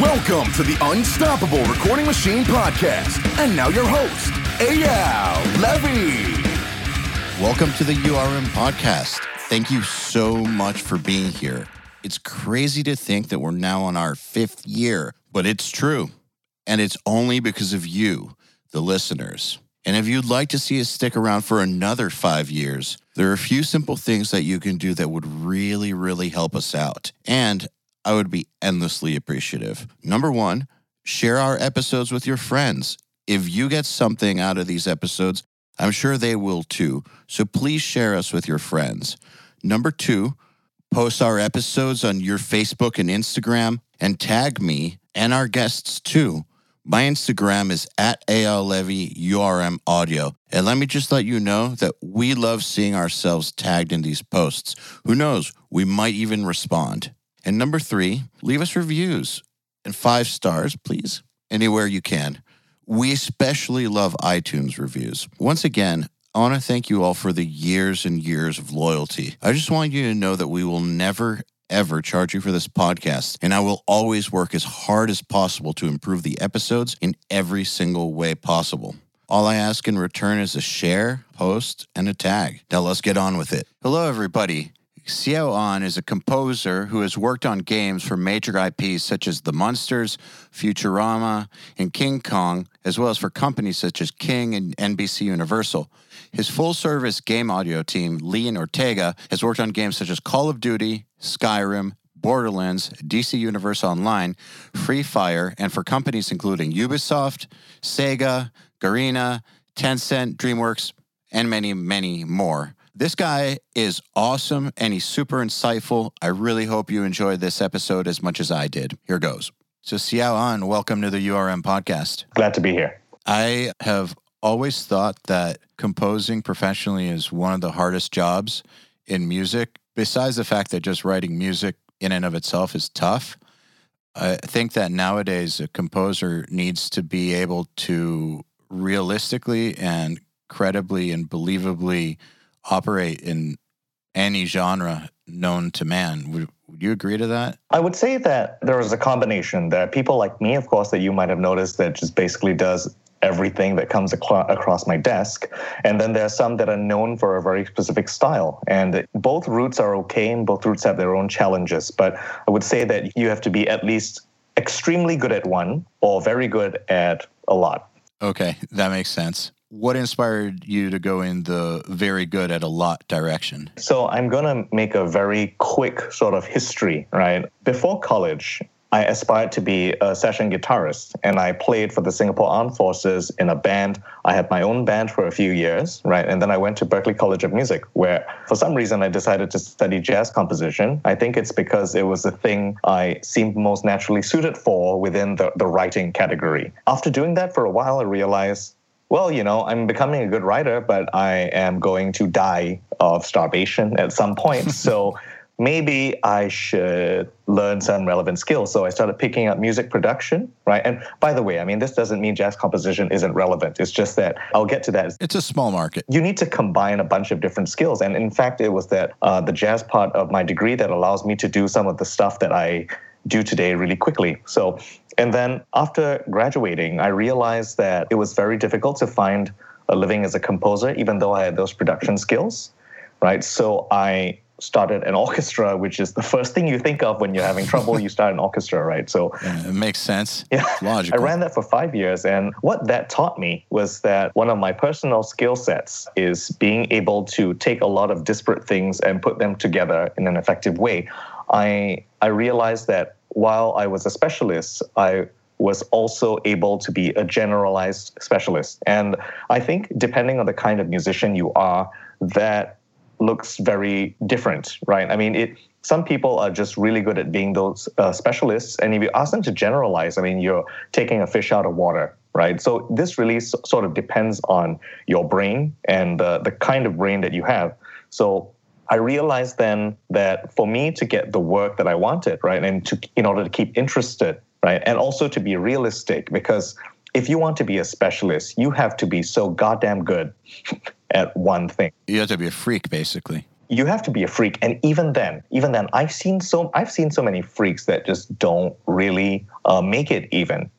Welcome to the Unstoppable Recording Machine Podcast. And now your host, Eyal Levi. Welcome to the URM podcast. Thank you so much for being here. It's crazy to think that we're now on our fifth year, but it's true. And it's only because of you, the listeners. And if you'd like to see us stick around for another five years, there are a few simple things that you can do that would really, really help us out. And I would be endlessly appreciative. Number one, share our episodes with your friends. If you get something out of these episodes, I'm sure they will too. So please share us with your friends. Number two, post our episodes on your Facebook and Instagram and tag me and our guests too. My Instagram is at Eyal Levi URM Audio. And let me just let you know that we love seeing ourselves tagged in these posts. Who knows? We might even respond. And number three, leave us reviews and five stars, please, anywhere you can. We especially love iTunes reviews. Once again, I want to thank you all for the years and years of loyalty. I just want you to know that we will never, ever charge you for this podcast, and I will always work as hard as possible to improve the episodes in every single way possible. All I ask in return is a share, post, and a tag. Now let's get on with it. Hello, everybody. Xiao'an is a composer who has worked on games for major IPs such as The Munsters, Futurama, and King Kong, as well as for companies such as King and NBC Universal. His full service game audio team, Leon Ortega, has worked on games such as Call of Duty, Skyrim, Borderlands, DC Universe Online, Free Fire, and for companies including Ubisoft, Sega, Garena, Tencent, DreamWorks, and many, many more. This guy is awesome and he's super insightful. I really hope you enjoyed this episode as much as I did. Here goes. So, Xiao'an, welcome to the URM podcast. Glad to be here. I have always thought that composing professionally is one of the hardest jobs in music, besides the fact that just writing music in and of itself is tough. I think that nowadays a composer needs to be able to realistically and credibly and believably operate in any genre known to man. Would, would you agree to that? I would say that there is a combination. that people like me, of course, that you might have noticed that just basically does everything that comes across my desk. And then there are some that are known for a very specific style. And both routes are okay, and both routes have their own challenges. But I would say that you have to be at least extremely good at one or very good at a lot. Okay, that makes sense what inspired you to go in the very good at a lot direction? So I'm going to make a very quick sort of history, right? Before college, I aspired to be a session guitarist and I played for the Singapore Armed Forces in a band. I had my own band for a few years, right? And then I went to Berklee College of Music where for some reason I decided to study jazz composition. I think it's because it was the thing I seemed most naturally suited for within the, the writing category. After doing that for a while, I realized well, you know, I'm becoming a good writer, but I am going to die of starvation at some point. so maybe I should learn some relevant skills. So I started picking up music production, right? And by the way, I mean, this doesn't mean jazz composition isn't relevant. It's just that I'll get to that. It's a small market. You need to combine a bunch of different skills. And in fact, it was that uh, the jazz part of my degree that allows me to do some of the stuff that I do today really quickly. So and then after graduating, I realized that it was very difficult to find a living as a composer, even though I had those production skills, right? So I started an orchestra, which is the first thing you think of when you're having trouble. you start an orchestra, right? So yeah, it makes sense. Yeah, it's logical. I ran that for five years, and what that taught me was that one of my personal skill sets is being able to take a lot of disparate things and put them together in an effective way. I I realized that while I was a specialist, I was also able to be a generalized specialist. And I think depending on the kind of musician you are, that looks very different, right? I mean, it. Some people are just really good at being those uh, specialists, and if you ask them to generalize, I mean, you're taking a fish out of water, right? So this really sort of depends on your brain and uh, the kind of brain that you have. So I realized then that for me to get the work that I wanted, right, and to in order to keep interested, right, and also to be realistic, because if you want to be a specialist, you have to be so goddamn good at one thing. You have to be a freak, basically. you have to be a freak. And even then, even then, I've seen so I've seen so many freaks that just don't really uh, make it even.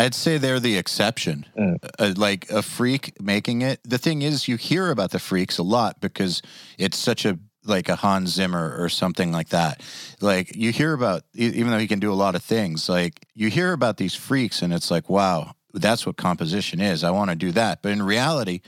I'd say they're the exception. Mm. Uh, like a freak making it. The thing is, you hear about the freaks a lot because it's such a like a Hans Zimmer or something like that. Like you hear about, even though he can do a lot of things, like you hear about these freaks and it's like, wow, that's what composition is. I want to do that. But in reality,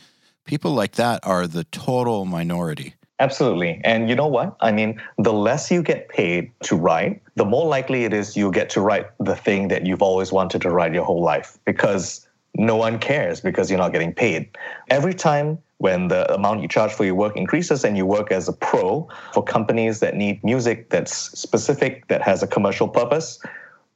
people like that are the total minority. Absolutely. And you know what? I mean, the less you get paid to write, the more likely it is you get to write the thing that you've always wanted to write your whole life because no one cares because you're not getting paid. Every time when the amount you charge for your work increases and you work as a pro for companies that need music that's specific, that has a commercial purpose,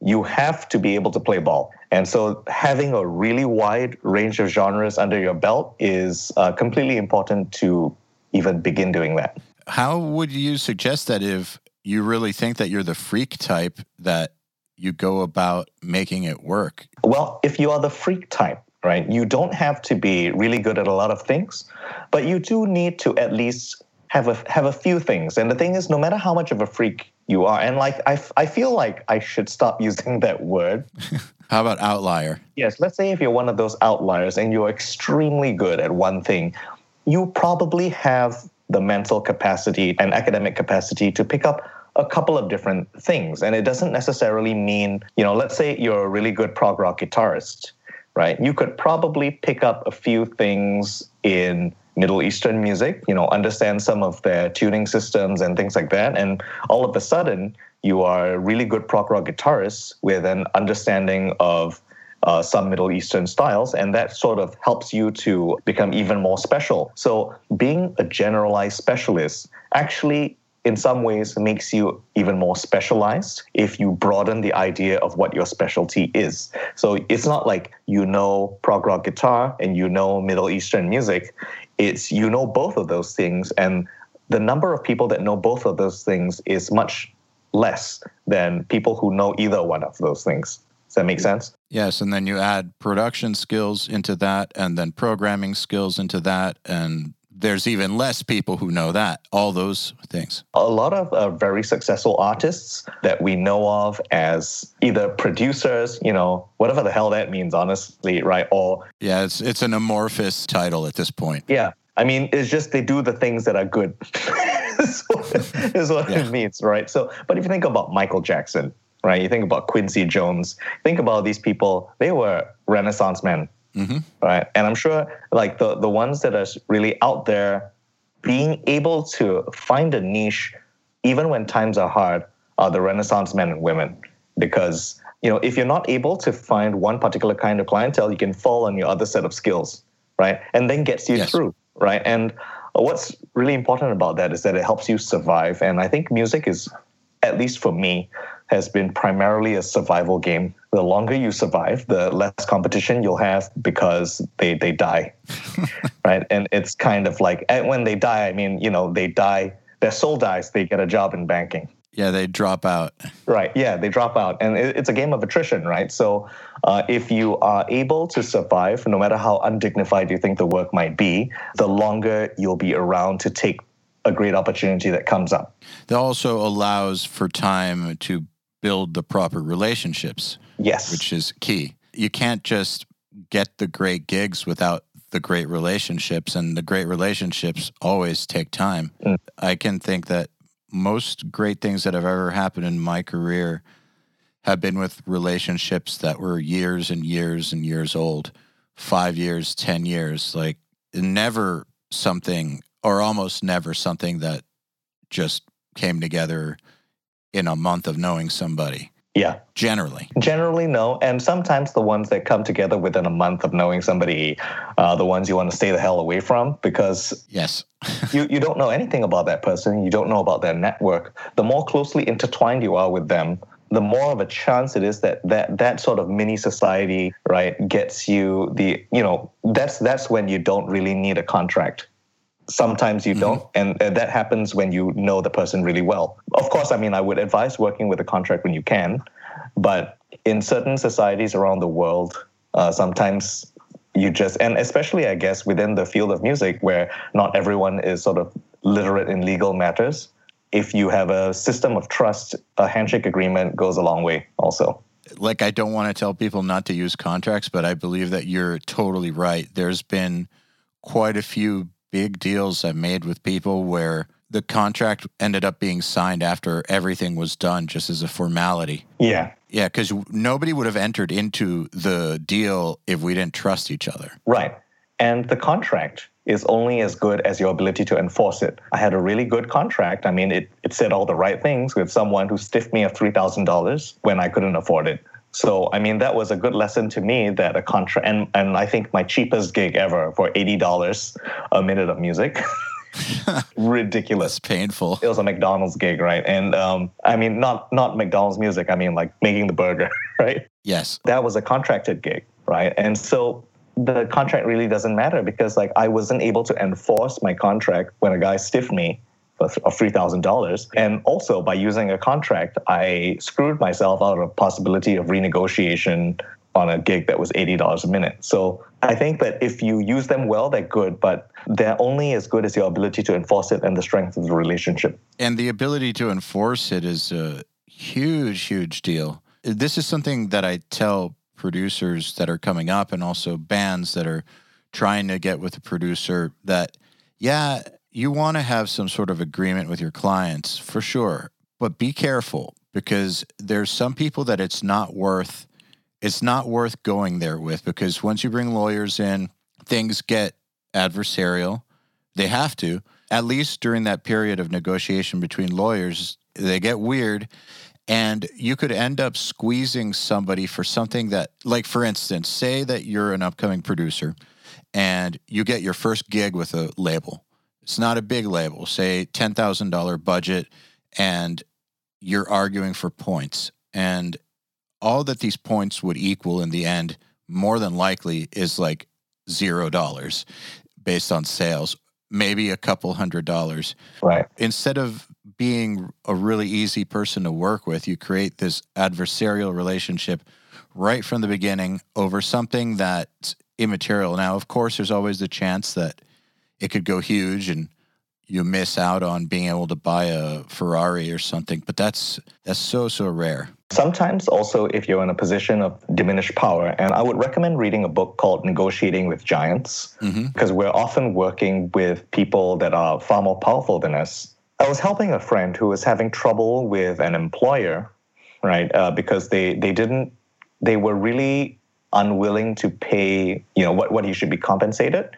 you have to be able to play ball. And so having a really wide range of genres under your belt is uh, completely important to even begin doing that. How would you suggest that if you really think that you're the freak type that you go about making it work? Well, if you are the freak type, right, you don't have to be really good at a lot of things, but you do need to at least have a have a few things. And the thing is, no matter how much of a freak you are, and like I, I feel like I should stop using that word. How about outlier? Yes, let's say if you're one of those outliers and you're extremely good at one thing, you probably have the mental capacity and academic capacity to pick up a couple of different things. And it doesn't necessarily mean, you know, let's say you're a really good prog rock guitarist, right? You could probably pick up a few things in Middle Eastern music, you know, understand some of their tuning systems and things like that. And all of a sudden, you are a really good prog rock guitarist with an understanding of uh, some Middle Eastern styles, and that sort of helps you to become even more special. So, being a generalized specialist actually in some ways makes you even more specialized if you broaden the idea of what your specialty is. So it's not like you know prog rock guitar and you know Middle Eastern music. It's you know both of those things and the number of people that know both of those things is much less than people who know either one of those things. Does that make sense? Yes, and then you add production skills into that, and then programming skills into that, and there's even less people who know that, all those things. A lot of uh, very successful artists that we know of as either producers, you know, whatever the hell that means, honestly, right? Or, Yeah, it's it's an amorphous title at this point. yeah, I mean, it's just they do the things that are good, is what, is what Yeah. it means, right? So, but if you think about Michael Jackson, right? You think about Quincy Jones, think about these people, they were Renaissance men, hmm right? And I'm sure like the the ones that are really out there, being able to find a niche, even when times are hard, are the Renaissance men and women. Because you know, if you're not able to find one particular kind of clientele, you can fall on your other set of skills, right? And then gets you Yes. through, right? And what's really important about that is that it helps you survive. And I think music is, at least for me, has been primarily a survival game. The longer you survive, the less competition you'll have because they, they die. right. And it's kind of like and when they die, I mean, you know, they die, their soul dies, they get a job in banking. Yeah, they drop out. Right. Yeah, they drop out, and it- it's a game of attrition, right? So, uh, if you are able to survive, no matter how undignified you think the work might be, the longer you'll be around to take a great opportunity that comes up. That also allows for time to build the proper relationships, Yes. which is key. You can't just get the great gigs without the great relationships, and the great relationships always take time. Mm. I can think that most great things that have ever happened in my career have been with relationships that were years and years and years old five years, 10 years. Like, never something, or almost never something that just came together in a month of knowing somebody, yeah. generally. Generally, no. And sometimes the ones that come together within a month of knowing somebody are the ones you want to stay the hell away from because Yes. you, you don't know anything about that person. You don't know about their network. The more closely intertwined you are with them, the more of a chance it is that that, that sort of mini society, right, gets you the, you know, that's that's when you don't really need a contract. Sometimes you don't, and that happens when you know the person really well. Of course, I mean, I would advise working with a contract when you can, but in certain societies around the world, uh, sometimes you just and especially I guess within the field of music where not everyone is sort of literate in legal matters. If you have a system of trust, a handshake agreement goes a long way also. Like I don't want to tell people not to use contracts, but I believe that you're totally right. There's been quite a few big deals I've made with people where the contract ended up being signed after everything was done just as a formality. Yeah. Yeah, because nobody would have entered into the deal if we didn't trust each other. Right. And the contract is only as good as your ability to enforce it. I had a really good contract. I mean, it, it said all the right things with someone who stiffed me of $3,000 when I couldn't afford it. So, I mean, that was a good lesson to me that a contract, and, and I think my cheapest gig ever for $80 a minute of music. ridiculous. It's painful. It was a McDonald's gig, right? And um, I mean, not not McDonald's music. I mean, like making the burger, right? Yes. That was a contracted gig, right? And so the contract really doesn't matter because like I wasn't able to enforce my contract when a guy stiffed me thousand dollars, and also by using a contract, I screwed myself out of a possibility of renegotiation on a gig that was $80 a minute. So I think that if you use them well, they're good, but they're only as good as your ability to enforce it and the strength of the relationship. And the ability to enforce it is a huge, huge deal. This is something that I tell producers that are coming up and also bands that are trying to get with a producer that, yeah, you want to have some sort of agreement with your clients for sure, but be careful because there's some people that it's not worth it's not worth going there with because once you bring lawyers in, things get adversarial. They have to. At least during that period of negotiation between lawyers, they get weird. And you could end up squeezing somebody for something that, like, for instance, say that you're an upcoming producer and you get your first gig with a label. It's not a big label, say $10,000 budget, and you're arguing for points. And all that these points would equal in the end, more than likely, is like zero dollars based on sales, maybe a couple hundred dollars. Right. Instead of being a really easy person to work with, you create this adversarial relationship right from the beginning over something that's immaterial. Now, of course, there's always the chance that it could go huge and you miss out on being able to buy a Ferrari or something, but that's that's so so rare. Sometimes also if you're in a position of diminished power, and I would recommend reading a book called Negotiating with Giants, mm-hmm. because we're often working with people that are far more powerful than us. I was helping a friend who was having trouble with an employer, right? Uh, because they they didn't they were really unwilling to pay, you know, what what he should be compensated,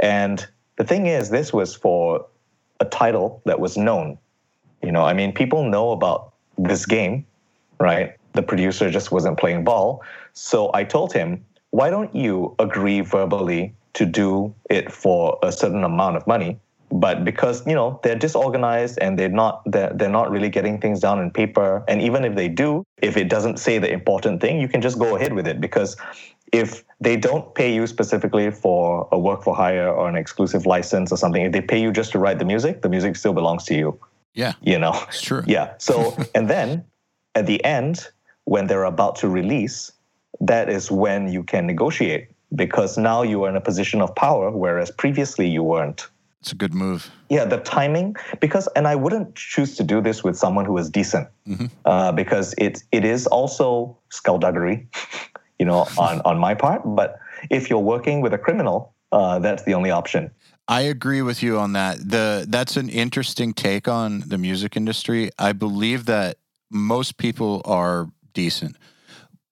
and the thing is, this was for a title that was known. You know, I mean, people know about this game, right? The producer just wasn't playing ball. So I told him, why don't you agree verbally to do it for a certain amount of money? But because you know they're disorganized and they're not they're, they're not really getting things down in paper, and even if they do, if it doesn't say the important thing, you can just go ahead with it because if they don't pay you specifically for a work for hire or an exclusive license or something, if they pay you just to write the music, the music still belongs to you. Yeah. You know? It's true. Yeah. So, and then at the end, when they're about to release, that is when you can negotiate because now you are in a position of power, whereas previously you weren't. It's a good move. Yeah, the timing because, and I wouldn't choose to do this with someone who is decent mm-hmm. uh, because it it is also skullduggery. you know, on, on my part. But if you're working with a criminal, uh, that's the only option. I agree with you on that. The that's an interesting take on the music industry. I believe that most people are decent,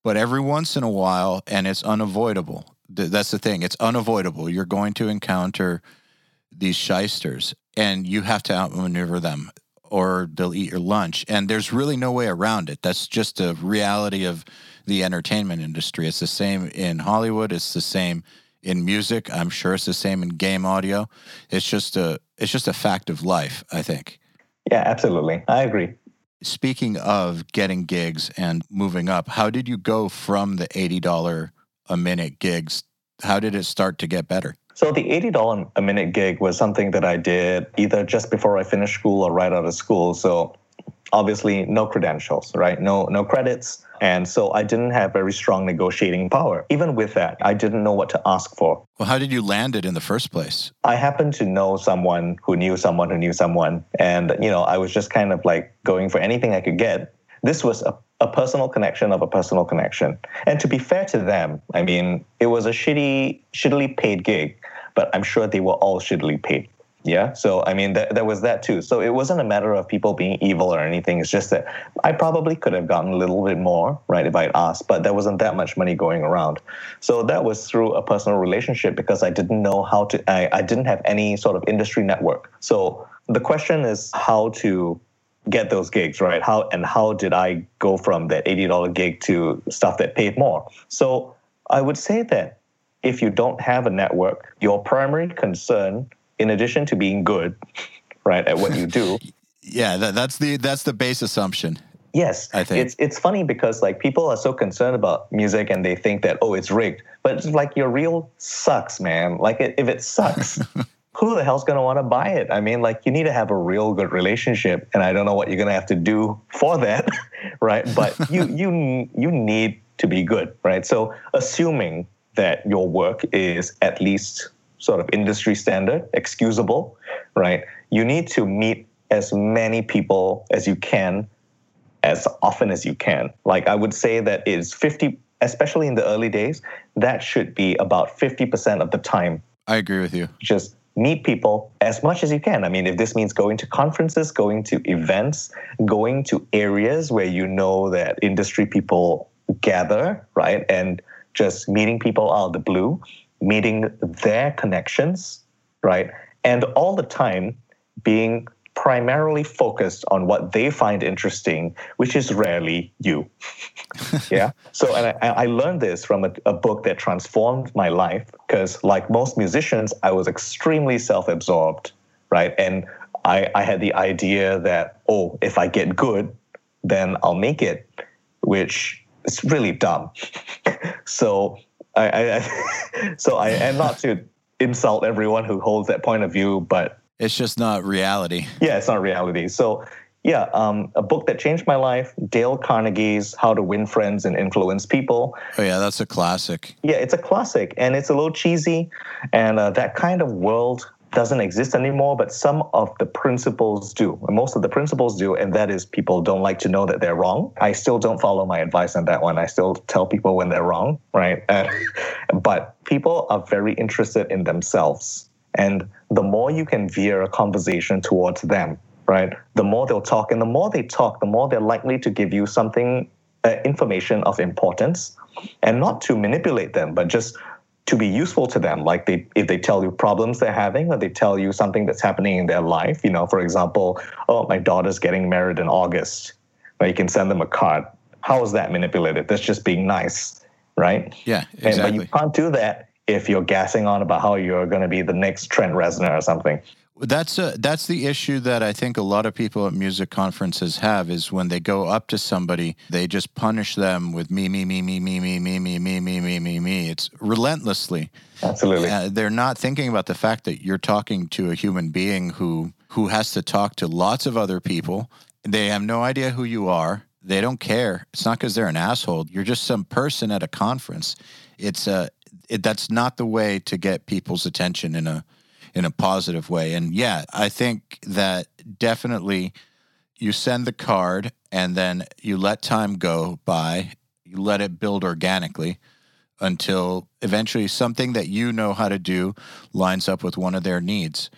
but every once in a while, and it's unavoidable. That's the thing; it's unavoidable. You're going to encounter these shysters, and you have to outmaneuver them, or they'll eat your lunch. And there's really no way around it. That's just a reality of the entertainment industry. It's the same in Hollywood. It's the same in music. I'm sure it's the same in game audio. It's just a it's just a fact of life. I think. Yeah, absolutely. I agree. Speaking of getting gigs and moving up, how did you go from the eighty dollar a minute gigs? How did it start to get better? So the $80 a minute gig was something that I did either just before I finished school or right out of school. So obviously no credentials, right? No no credits. And so I didn't have very strong negotiating power. Even with that, I didn't know what to ask for. Well, how did you land it in the first place? I happened to know someone who knew someone who knew someone. And, you know, I was just kind of like going for anything I could get. This was a, a personal connection of a personal connection. And to be fair to them, I mean, it was a shitty, shittily paid gig, but I'm sure they were all shittily paid. Yeah. So, I mean, th- there was that too. So it wasn't a matter of people being evil or anything. It's just that I probably could have gotten a little bit more, right, if I'd asked, but there wasn't that much money going around. So that was through a personal relationship because I didn't know how to, I, I didn't have any sort of industry network. So the question is how to get those gigs, right? How and how did I go from that $80 gig to stuff that paid more? So I would say that if you don't have a network, your primary concern in addition to being good, right, at what you do. yeah, that, that's the that's the base assumption. Yes, I think it's it's funny because like people are so concerned about music and they think that oh it's rigged, but it's like your reel sucks, man. Like it, if it sucks. who the hell's going to want to buy it? I mean, like you need to have a real good relationship, and I don't know what you're going to have to do for that, right? But you you you need to be good, right? So assuming that your work is at least sort of industry standard, excusable, right? You need to meet as many people as you can as often as you can. Like I would say that is 50 especially in the early days, that should be about 50% of the time. I agree with you. Just meet people as much as you can. I mean, if this means going to conferences, going to events, going to areas where you know that industry people gather, right? And just meeting people out of the blue, meeting their connections, right? And all the time being primarily focused on what they find interesting, which is rarely you. yeah. So, and I, I learned this from a, a book that transformed my life because, like most musicians, I was extremely self absorbed, right? And I, I had the idea that, oh, if I get good, then I'll make it, which is really dumb. so, I, I so I am not to insult everyone who holds that point of view, but it's just not reality. Yeah, it's not reality. So yeah, um, a book that changed my life, Dale Carnegie's How to Win Friends and Influence People. Oh yeah, that's a classic. Yeah, it's a classic, and it's a little cheesy, and uh, that kind of world doesn't exist anymore, but some of the principles do. Most of the principles do, and that is people don't like to know that they're wrong. I still don't follow my advice on that one. I still tell people when they're wrong, right? Uh, but people are very interested in themselves. And the more you can veer a conversation towards them, right, the more they'll talk. And the more they talk, the more they're likely to give you something, uh, information of importance, and not to manipulate them, but just to be useful to them. Like they, if they tell you problems they're having, or they tell you something that's happening in their life. You know, for example, oh, my daughter's getting married in August. Well, you can send them a card. How is that manipulated? That's just being nice, right? Yeah, exactly. And, but you can't do that if you're gassing on about how you're going to be the next Trent Reznor or something. That's a, that's the issue that I think a lot of people at music conferences have is when they go up to somebody, they just punish them with me, me, me, me, me, me, me, me, me, me, me, me, me. It's relentlessly. Absolutely. Uh, they're not thinking about the fact that you're talking to a human being who who has to talk to lots of other people. They have no idea who you are. They don't care. It's not because they're an asshole. You're just some person at a conference. It's a it, that's not the way to get people's attention in a in a positive way. And yeah, I think that definitely you send the card and then you let time go by, you let it build organically until eventually something that you know how to do lines up with one of their needs.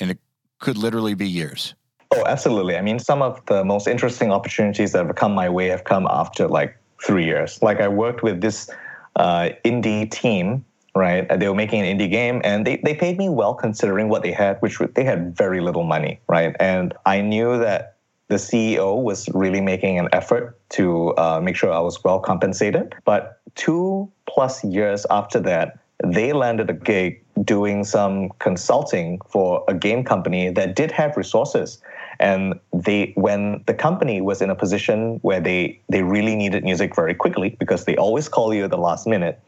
And it could literally be years. Oh, absolutely. I mean, some of the most interesting opportunities that have come my way have come after like three years. Like I worked with this uh, indie team, right? They were making an indie game, and they, they paid me well considering what they had, which they had very little money, right? And I knew that the CEO was really making an effort to uh, make sure I was well compensated. But two plus years after that, they landed a gig doing some consulting for a game company that did have resources and they when the company was in a position where they they really needed music very quickly because they always call you at the last minute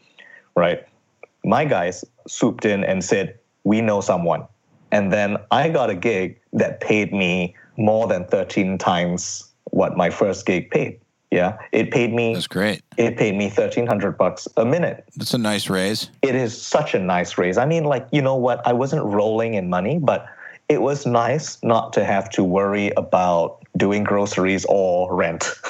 right my guys swooped in and said we know someone and then i got a gig that paid me more than 13 times what my first gig paid. Yeah, it paid me. That's great. It paid me thirteen hundred bucks a minute. That's a nice raise. It is such a nice raise. I mean, like you know what? I wasn't rolling in money, but it was nice not to have to worry about doing groceries or rent.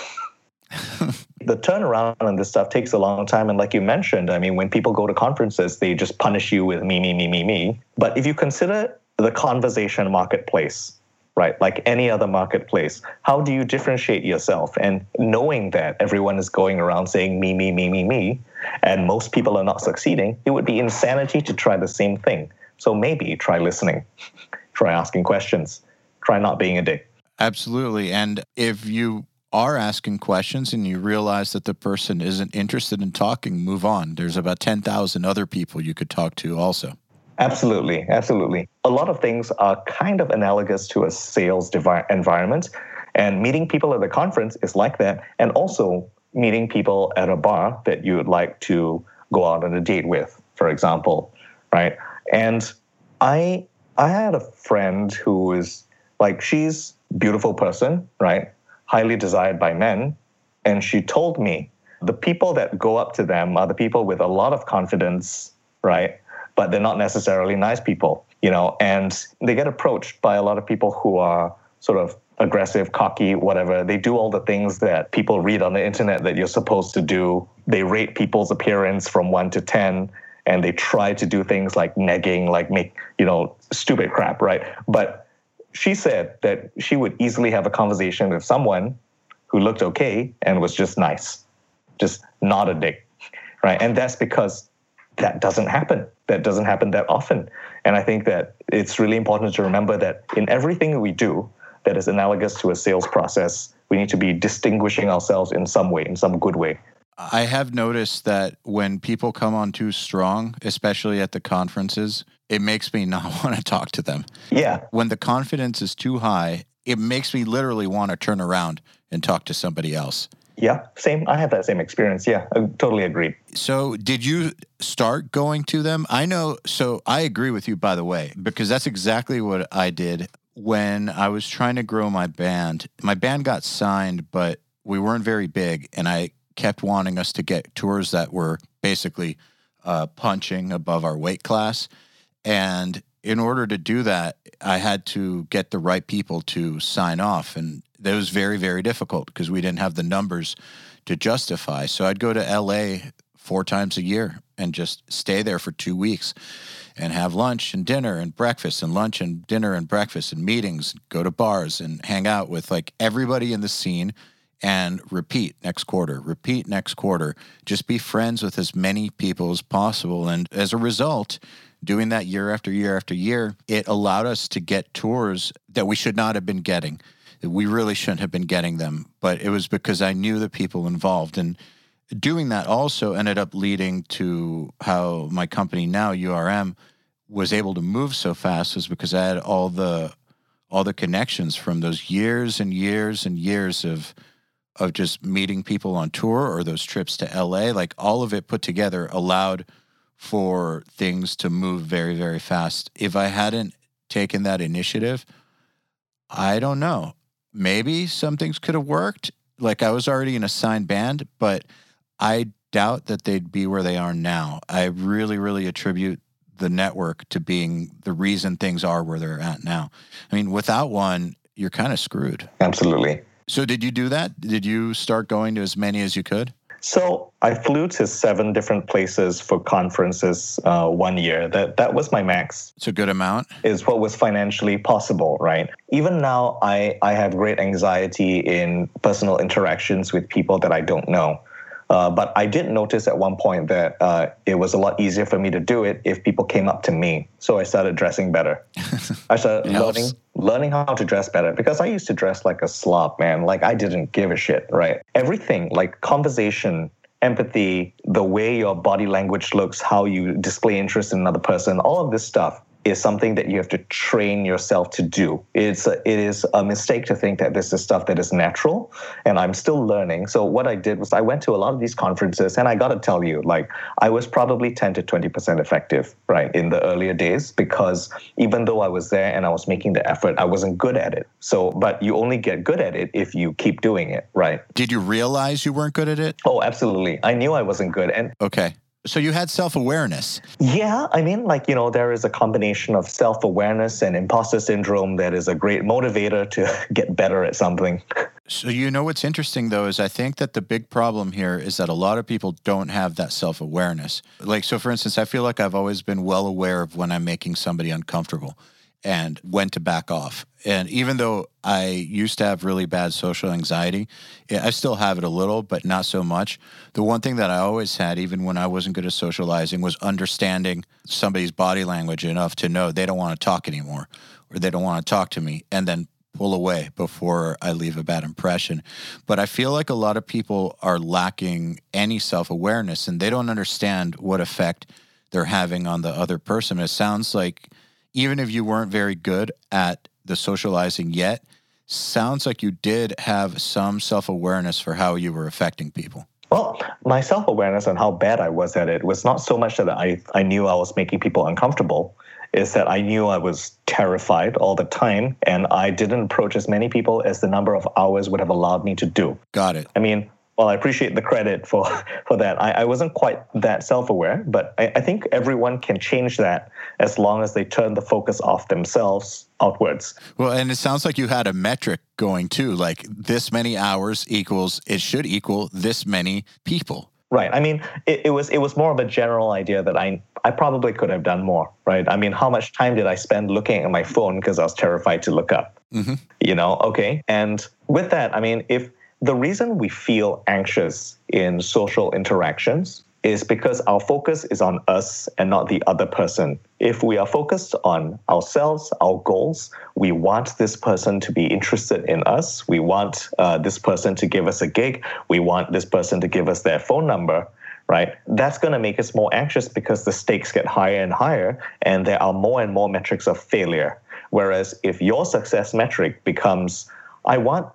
the turnaround on this stuff takes a long time. And like you mentioned, I mean, when people go to conferences, they just punish you with me, me, me, me, me. But if you consider the conversation marketplace, right, like any other marketplace, how do you differentiate yourself? And knowing that everyone is going around saying me, me, me, me, me, and most people are not succeeding, it would be insanity to try the same thing. So maybe try listening, try asking questions, try not being a dick. Absolutely. And if you are asking questions and you realize that the person isn't interested in talking, move on. There's about 10,000 other people you could talk to also. Absolutely. Absolutely. A lot of things are kind of analogous to a sales devi- environment. And meeting people at the conference is like that. And also meeting people at a bar that you would like to go out on a date with, for example. Right. And I I had a friend who was like she's beautiful person, right? Highly desired by men. And she told me the people that go up to them are the people with a lot of confidence, right? But they're not necessarily nice people, you know, and they get approached by a lot of people who are sort of aggressive, cocky, whatever. They do all the things that people read on the internet that you're supposed to do. They rate people's appearance from one to 10 and they try to do things like negging, like make, you know, stupid crap, right? But she said that she would easily have a conversation with someone who looked okay and was just nice, just not a dick, right? And that's because that doesn't happen. That doesn't happen that often. And I think that it's really important to remember that in everything we do that is analogous to a sales process, we need to be distinguishing ourselves in some way, in some good way. I have noticed that when people come on too strong, especially at the conferences, it makes me not want to talk to them. Yeah. When the confidence is too high, it makes me literally want to turn around and talk to somebody else. Yeah, same. I have that same experience. Yeah, I totally agree. So, did you start going to them? I know. So, I agree with you, by the way, because that's exactly what I did when I was trying to grow my band. My band got signed, but we weren't very big. And I kept wanting us to get tours that were basically uh, punching above our weight class. And in order to do that, I had to get the right people to sign off. And that was very, very difficult because we didn't have the numbers to justify. So I'd go to LA four times a year and just stay there for two weeks and have lunch and dinner and breakfast and lunch and dinner and breakfast and meetings, go to bars and hang out with like everybody in the scene and repeat next quarter, repeat next quarter. Just be friends with as many people as possible. And as a result, doing that year after year after year, it allowed us to get tours that we should not have been getting. We really shouldn't have been getting them, but it was because I knew the people involved. And doing that also ended up leading to how my company now, URM, was able to move so fast was because I had all the all the connections from those years and years and years of of just meeting people on tour or those trips to LA, like all of it put together allowed for things to move very, very fast. If I hadn't taken that initiative, I don't know. Maybe some things could have worked. Like I was already in a signed band, but I doubt that they'd be where they are now. I really, really attribute the network to being the reason things are where they're at now. I mean, without one, you're kind of screwed. Absolutely. So did you do that? Did you start going to as many as you could? So I flew to seven different places for conferences uh, one year. That that was my max. It's a good amount. Is what was financially possible, right? Even now, I I have great anxiety in personal interactions with people that I don't know. Uh, but I did notice at one point that uh, it was a lot easier for me to do it if people came up to me. So I started dressing better. I started learning learning how to dress better because I used to dress like a slob, man. Like I didn't give a shit, right? Everything, like conversation, empathy, the way your body language looks, how you display interest in another person, all of this stuff is something that you have to train yourself to do. It's a, it is a mistake to think that this is stuff that is natural, and I'm still learning. So what I did was I went to a lot of these conferences, and I got to tell you, like I was probably 10 to 20 percent effective, right, in the earlier days, because even though I was there and I was making the effort, I wasn't good at it. So, but you only get good at it if you keep doing it, right? Did you realize you weren't good at it? Oh, absolutely. I knew I wasn't good, and Okay. So you had self awareness. Yeah, I mean, like, you know, there is a combination of self awareness and imposter syndrome that is a great motivator to get better at something. So, you know, what's interesting though is I think that the big problem here is that a lot of people don't have that self awareness. Like, so for instance, I feel like I've always been well aware of when I'm making somebody uncomfortable and when to back off. And even though I used to have really bad social anxiety, I still have it a little, but not so much. The one thing that I always had, even when I wasn't good at socializing, was understanding somebody's body language enough to know they don't want to talk anymore or they don't want to talk to me. And then pull away before I leave a bad impression. But I feel like a lot of people are lacking any self awareness and they don't understand what effect they're having on the other person. It sounds like even if you weren't very good at the socializing yet, sounds like you did have some self awareness for how you were affecting people. Well, my self awareness and how bad I was at it was not so much that I, I knew I was making people uncomfortable, is that I knew I was terrified all the time and I didn't approach as many people as the number of hours would have allowed me to do. Got it. I mean, well, I appreciate the credit for, for that. I, I wasn't quite that self aware, but I, I think everyone can change that as long as they turn the focus off themselves outwards. Well, and it sounds like you had a metric going too, like this many hours equals, it should equal this many people. Right. I mean, it, it was it was more of a general idea that I I probably could have done more. Right. I mean, how much time did I spend looking at my phone because I was terrified to look up? Mm-hmm. You know. Okay. And with that, I mean, if the reason we feel anxious in social interactions is because our focus is on us and not the other person. If we are focused on ourselves, our goals, we want this person to be interested in us, we want uh, this person to give us a gig, we want this person to give us their phone number. Right, that's going to make us more anxious because the stakes get higher and higher, and there are more and more metrics of failure. Whereas if your success metric becomes, I want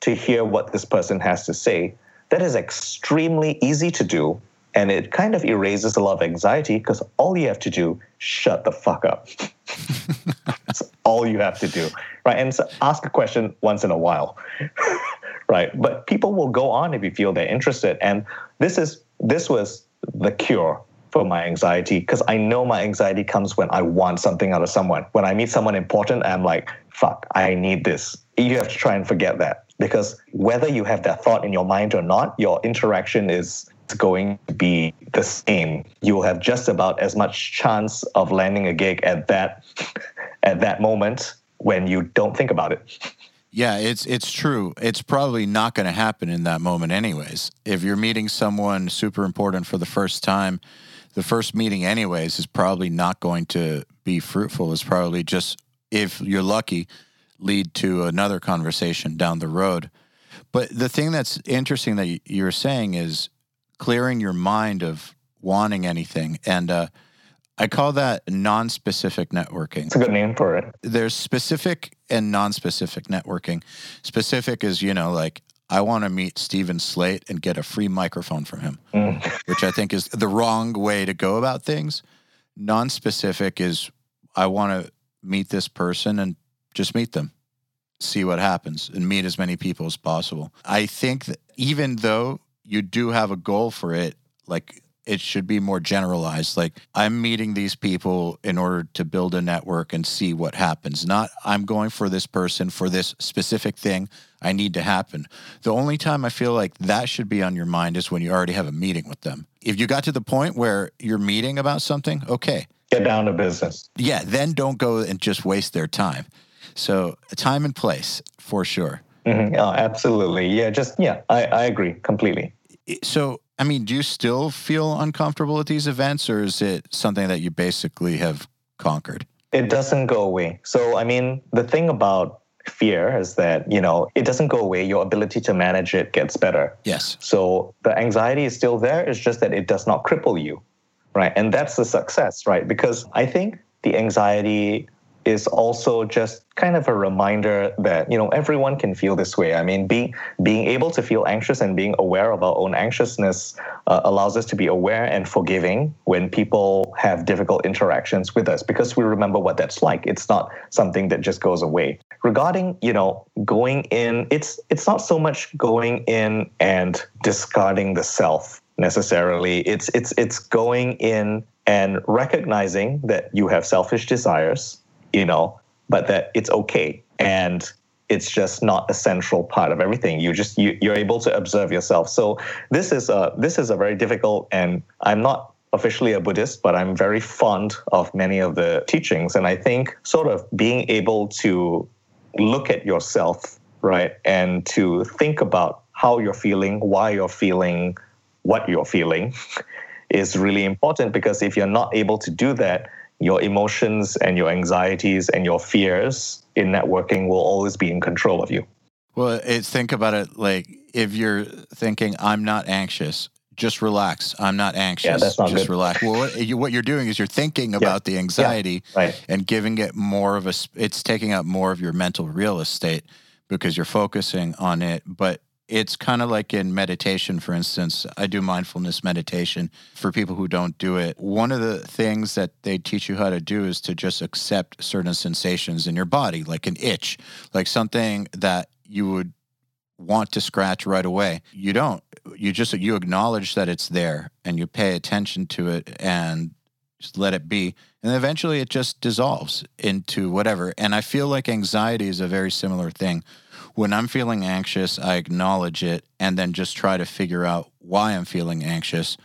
to hear what this person has to say, that is extremely easy to do and it kind of erases a lot of anxiety because all you have to do shut the fuck up. That's all you have to do right? And so ask a question once in a while right? But people will go on if you feel they're interested and this is this was the cure for my anxiety because i know my anxiety comes when i want something out of someone. When i meet someone important i'm like fuck i need this. You have to try and forget that because whether you have that thought in your mind or not your interaction is going to be the same. You will have just about as much chance of landing a gig at that at that moment when you don't think about it. Yeah, it's it's true. It's probably not going to happen in that moment anyways. If you're meeting someone super important for the first time, the first meeting anyways is probably not going to be fruitful. It's probably just if you're lucky lead to another conversation down the road. But the thing that's interesting that you're saying is clearing your mind of wanting anything. And uh, I call that non specific networking. It's a good name for it. There's specific and non specific networking. Specific is, you know, like, I want to meet Steven Slate and get a free microphone from him, mm. which I think is the wrong way to go about things. Non specific is, I want to meet this person and just meet them, see what happens, and meet as many people as possible. I think that even though you do have a goal for it, like it should be more generalized. Like I'm meeting these people in order to build a network and see what happens. Not I'm going for this person for this specific thing I need to happen. The only time I feel like that should be on your mind is when you already have a meeting with them. If you got to the point where you're meeting about something, okay. Get down to business. Yeah, then don't go and just waste their time. So time and place for sure. Mm-hmm. Oh, absolutely. Yeah, just yeah, I, I agree completely so I mean, do you still feel uncomfortable at these events, or is it something that you basically have conquered? It doesn't go away. So I mean, the thing about fear is that you know it doesn't go away your ability to manage it gets better yes so the anxiety is still there it's just that it does not cripple you right and that's the success right because i think the anxiety is also just kind of a reminder that you know everyone can feel this way. I mean, being being able to feel anxious and being aware of our own anxiousness uh, allows us to be aware and forgiving when people have difficult interactions with us because we remember what that's like. It's not something that just goes away. Regarding you know going in, it's it's not so much going in and discarding the self necessarily. It's it's it's going in and recognizing that you have selfish desires you know, but that it's okay and it's just not a central part of everything. You just you, you're able to observe yourself. So this is a this is a very difficult, and I'm not officially a Buddhist, but I'm very fond of many of the teachings, and I think sort of being able to look at yourself, right, and to think about how you're feeling, why you're feeling, what you're feeling, is really important because if you're not able to do that, your emotions and your anxieties and your fears in networking will always be in control of you. Well, it's, think about it like if you're thinking, I'm not anxious, just relax. I'm not anxious. Yeah, that's not just good. relax. Well, what, you, what you're doing is you're thinking about the anxiety yeah, right. and giving it more of a, it's taking up more of your mental real estate because you're focusing on it. But it's kind of like in meditation, for instance. I do mindfulness meditation for people who don't do it. One of the things that they teach you how to do is to just accept certain sensations in your body, like an itch, like something that you would want to scratch right away. You don't. You just you acknowledge that it's there and you pay attention to it and just let it be. And eventually it just dissolves into whatever. And I feel like anxiety is a very similar thing when I'm feeling anxious, I acknowledge it and then just try to figure out why I'm feeling anxious.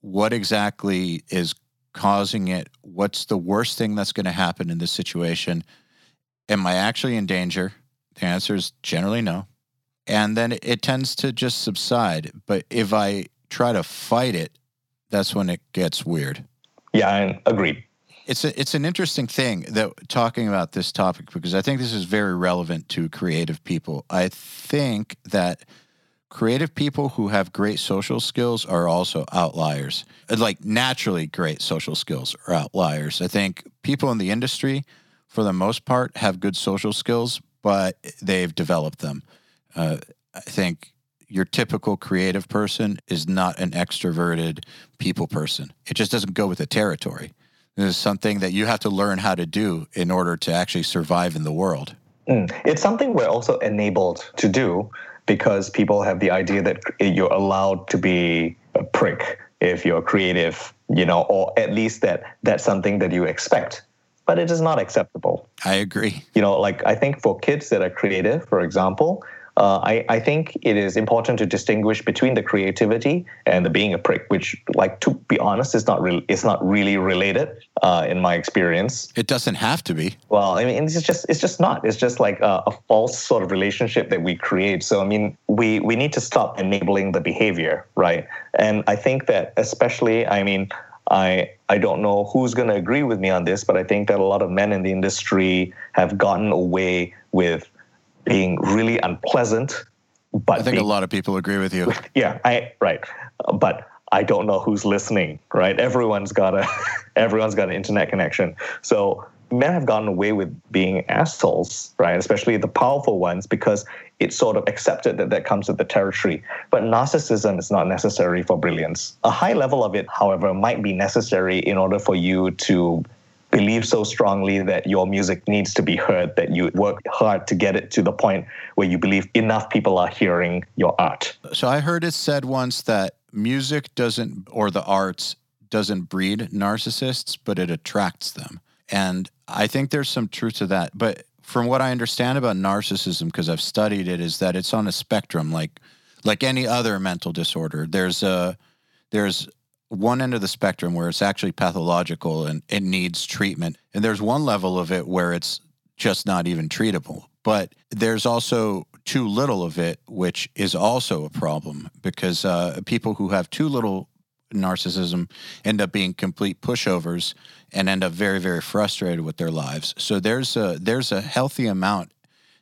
What exactly is causing it? What's the worst thing that's going to happen in this situation? Am I actually in danger? The answer is generally no. And then it tends to just subside. But if I try to fight it, that's when it gets weird. Yeah, I agree. It's a, it's an interesting thing that talking about this topic because I think this is very relevant to creative people. I think that creative people who have great social skills are also outliers. Like naturally great social skills are outliers. I think people in the industry for the most part have good social skills, but they've developed them. Uh, I think your typical creative person is not an extroverted people person. It just doesn't go with the territory is something that you have to learn how to do in order to actually survive in the world. Mm. It's something we're also enabled to do because people have the idea that you're allowed to be a prick if you're creative, you know, or at least that that's something that you expect. But it is not acceptable. I agree. You know, like I think for kids that are creative, for example, uh, I, I think it is important to distinguish between the creativity and the being a prick, which, like to be honest, is not really is not really related uh, in my experience. It doesn't have to be. Well, I mean, it's just it's just not. It's just like a, a false sort of relationship that we create. So I mean, we we need to stop enabling the behavior, right? And I think that especially, I mean. I I don't know who's going to agree with me on this, but I think that a lot of men in the industry have gotten away with being really unpleasant. But I think being, a lot of people agree with you. Yeah, I right. But I don't know who's listening, right? Everyone's got a everyone's got an internet connection. So men have gotten away with being assholes, right? Especially the powerful ones, because it's sort of accepted that that comes with the territory. But narcissism is not necessary for brilliance. A high level of it, however, might be necessary in order for you to believe so strongly that your music needs to be heard that you work hard to get it to the point where you believe enough people are hearing your art. So I heard it said once that music doesn't, or the arts doesn't breed narcissists, but it attracts them. And I think there's some truth to that. But from what I understand about narcissism, because I've studied it, is that it's on a spectrum, like like any other mental disorder. There's a there's one end of the spectrum where it's actually pathological and it needs treatment. And there's one level of it where it's just not even treatable. But there's also too little of it, which is also a problem because uh, people who have too little narcissism end up being complete pushovers and end up very, very frustrated with their lives. So there's a there's a healthy amount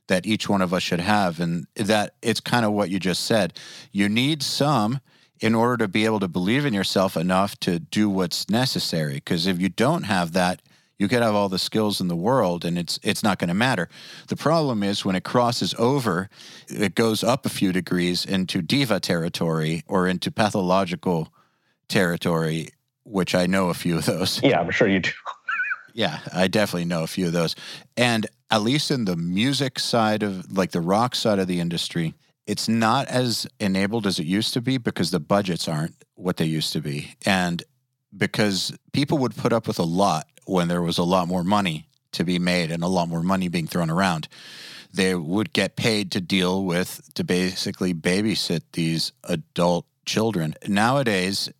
that each one of us should have, and that it's kind of what you just said. You need some in order to be able to believe in yourself enough to do what's necessary. Because if you don't have that, You could have all the skills in the world and it's it's not going to matter. The problem is when it crosses over, it goes up a few degrees into diva territory or into pathological territory, which I know a few of those. Yeah, I'm sure you do. Yeah, I definitely know a few of those. And at least in the music side of like the rock side of the industry, it's not as enabled as it used to be because the budgets aren't what they used to be. And because people would put up with a lot when there was a lot more money to be made and a lot more money being thrown around. They would get paid to deal with, to basically babysit these adult children. Nowadays,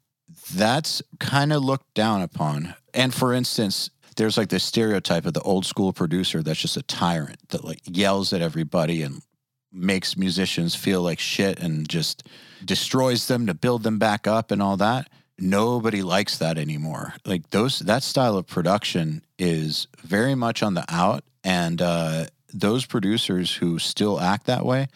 that's kind of looked down upon. And for instance, there's like this stereotype of the old school producer that's just a tyrant that like yells at everybody and makes musicians feel like shit and just destroys them to build them back up and all that. Nobody likes that anymore. Like those that style of production is very much on the out and uh those producers who still act that way,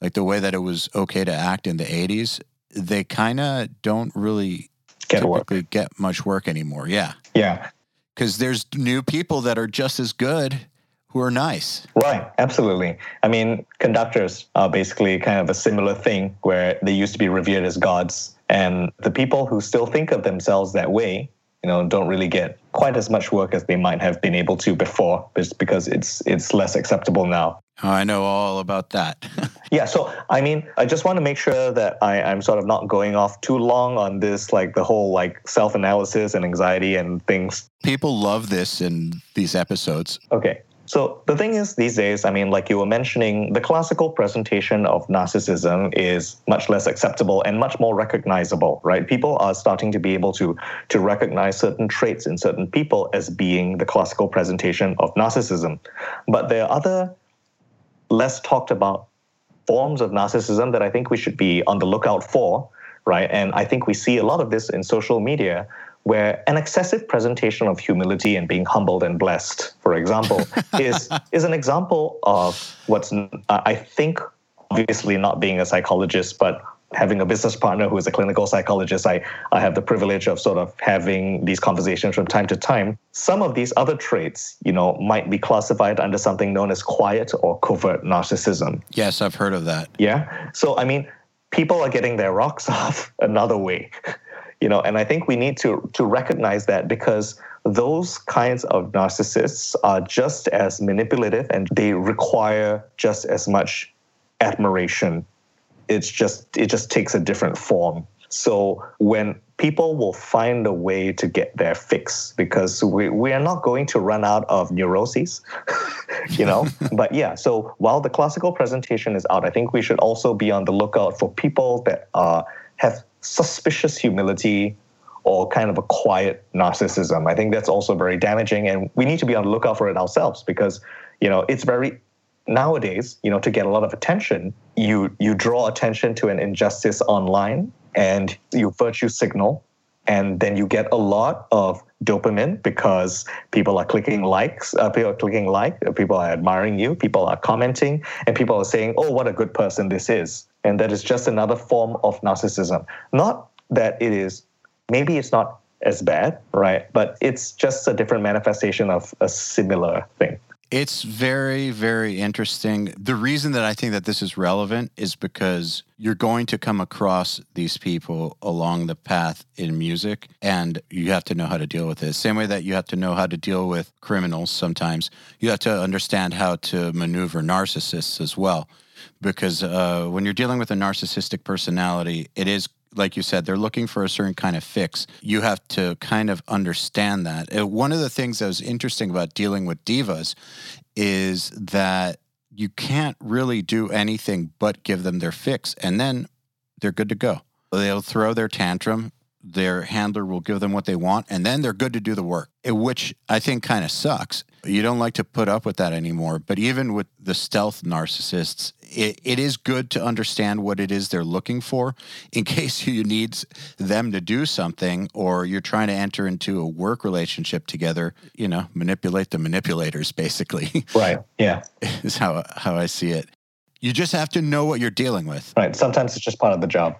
like the way that it was okay to act in the 80s, they kind of don't really Get work. typically get much work anymore. Yeah. Yeah. Because there's new people that are just as good who are nice. Right, absolutely. I mean, conductors are basically kind of a similar thing where they used to be revered as gods. And the people who still think of themselves that way, you know, don't really get quite as much work as they might have been able to before, just because it's it's less acceptable now. Oh, I know all about that. Yeah, so I mean, I just want to make sure that I, I'm sort of not going off too long on this, like the whole like self analysis and anxiety and things. People love this in these episodes. Okay. So the thing is, these days, I mean, like you were mentioning, the classical presentation of narcissism is much less acceptable and much more recognizable, right? People are starting to be able to to recognize certain traits in certain people as being the classical presentation of narcissism. But there are other less talked about forms of narcissism that I think we should be on the lookout for, right? And I think we see a lot of this in social media where an excessive presentation of humility and being humbled and blessed, for example, is is an example of what's I think obviously not being a psychologist, but having a business partner who is a clinical psychologist, I, I have the privilege of sort of having these conversations from time to time. Some of these other traits, you know, might be classified under something known as quiet or covert narcissism. Yes, I've heard of that. Yeah. So, I mean, people are getting their rocks off another way, you know, and I think we need to, to recognize that because those kinds of narcissists are just as manipulative and they require just as much admiration. It's just it just takes a different form. So when people will find a way to get their fix because we, we are not going to run out of neuroses you know? But yeah so while the classical presentation is out i think we should also be on the lookout for people that uh, have suspicious humility or kind of a quiet narcissism. I think that's also very damaging and we need to be on the lookout for it ourselves because you know it's very nowadays, you know, to get a lot of attention, you you draw attention to an injustice online and you virtue signal and then you get a lot of dopamine because people are clicking likes, uh, people are clicking like, people are admiring you, people are commenting, and people are saying, "Oh, what a good person this is," and that is just another form of narcissism. Not that it is, maybe it's not as bad, right? But it's just a different manifestation of a similar thing. It's very, very interesting. The reason that I think that this is relevant is because you're going to come across these people along the path in music, and you have to know how to deal with it. Same way that you have to know how to deal with criminals sometimes, you have to understand how to maneuver narcissists as well. Because uh, when you're dealing with a narcissistic personality, it is like you said, they're looking for a certain kind of fix. You have to kind of understand that. Uh, one of the things that was interesting about dealing with divas is that you can't really do anything but give them their fix, and then they're good to go. They'll throw their tantrum. Their handler will give them what they want, and then they're good to do the work, eh, which I think kind of sucks. You don't like to put up with that anymore. But even with the stealth narcissists, it, it is good to understand what it is they're looking for in case you need them to do something or you're trying to enter into a work relationship together, you know, manipulate the manipulators basically. Right. Yeah. is how how I see it. You just have to know what you're dealing with. Right. Sometimes it's just part of the job.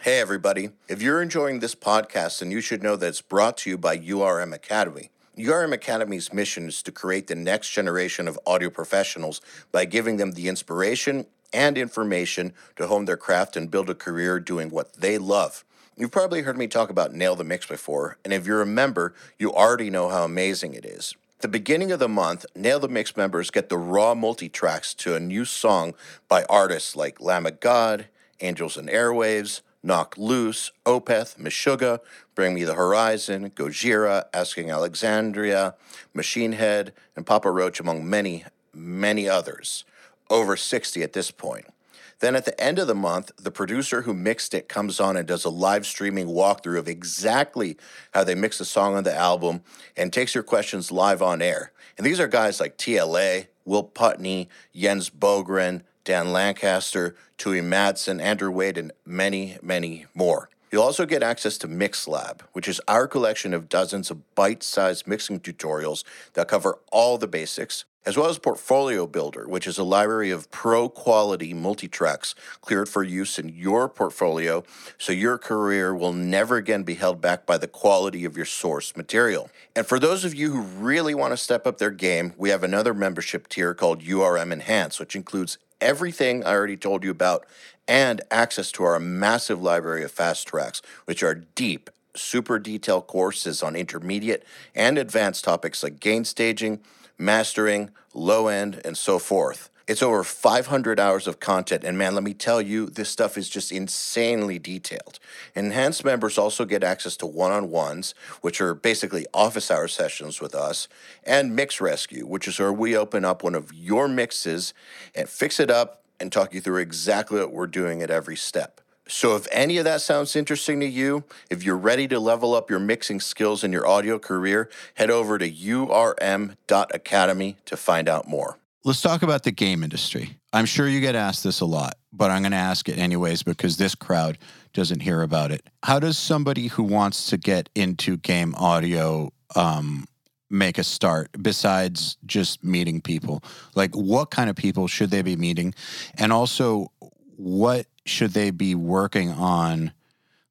Hey, everybody. If you're enjoying this podcast, then you should know that it's brought to you by URM Academy. URM Academy's mission is to create the next generation of audio professionals by giving them the inspiration and information to hone their craft and build a career doing what they love. You've probably heard me talk about Nail the Mix before, and if you're a member, you already know how amazing it is. At the beginning of the month, Nail the Mix members get the raw multi tracks to a new song by artists like Lamb of God, Angels and Airwaves, Knocked Loose, Opeth, Meshuggah, Bring Me the Horizon, Gojira, Asking Alexandria, Machine Head, and Papa Roach, among many, many others. Over 60 at this point. Then at the end of the month, the producer who mixed it comes on and does a live streaming walkthrough of exactly how they mix the song on the album and takes your questions live on air. And these are guys like TLA, Will Putney, Jens Bogren, Dan Lancaster, Tue Madsen, Andrew Wade, and many, many more. You'll also get access to MixLab, which is our collection of dozens of bite sized mixing tutorials that cover all the basics, as well as Portfolio Builder, which is a library of pro quality multi tracks cleared for use in your portfolio so your career will never again be held back by the quality of your source material. And for those of you who really want to step up their game, we have another membership tier called URM Enhance, which includes everything I already told you about and access to our massive library of fast tracks, which are deep, super detailed courses on intermediate and advanced topics like gain staging mastering, low end, and so forth. It's over 500 hours of content, and man, let me tell you, this stuff is just insanely detailed. Enhanced members also get access to one on ones, which are basically office hour sessions with us, and Mix Rescue, which is where we open up one of your mixes and fix it up and talk you through exactly what we're doing at every step. So, if any of that sounds interesting to you, if you're ready to level up your mixing skills in your audio career, head over to urm.academy to find out more. Let's talk about the game industry. I'm sure you get asked this a lot, but I'm going to ask it anyways because this crowd doesn't hear about it. How does somebody who wants to get into game audio um, make a start besides just meeting people? Like, what kind of people should they be meeting? And also, what should they be working on?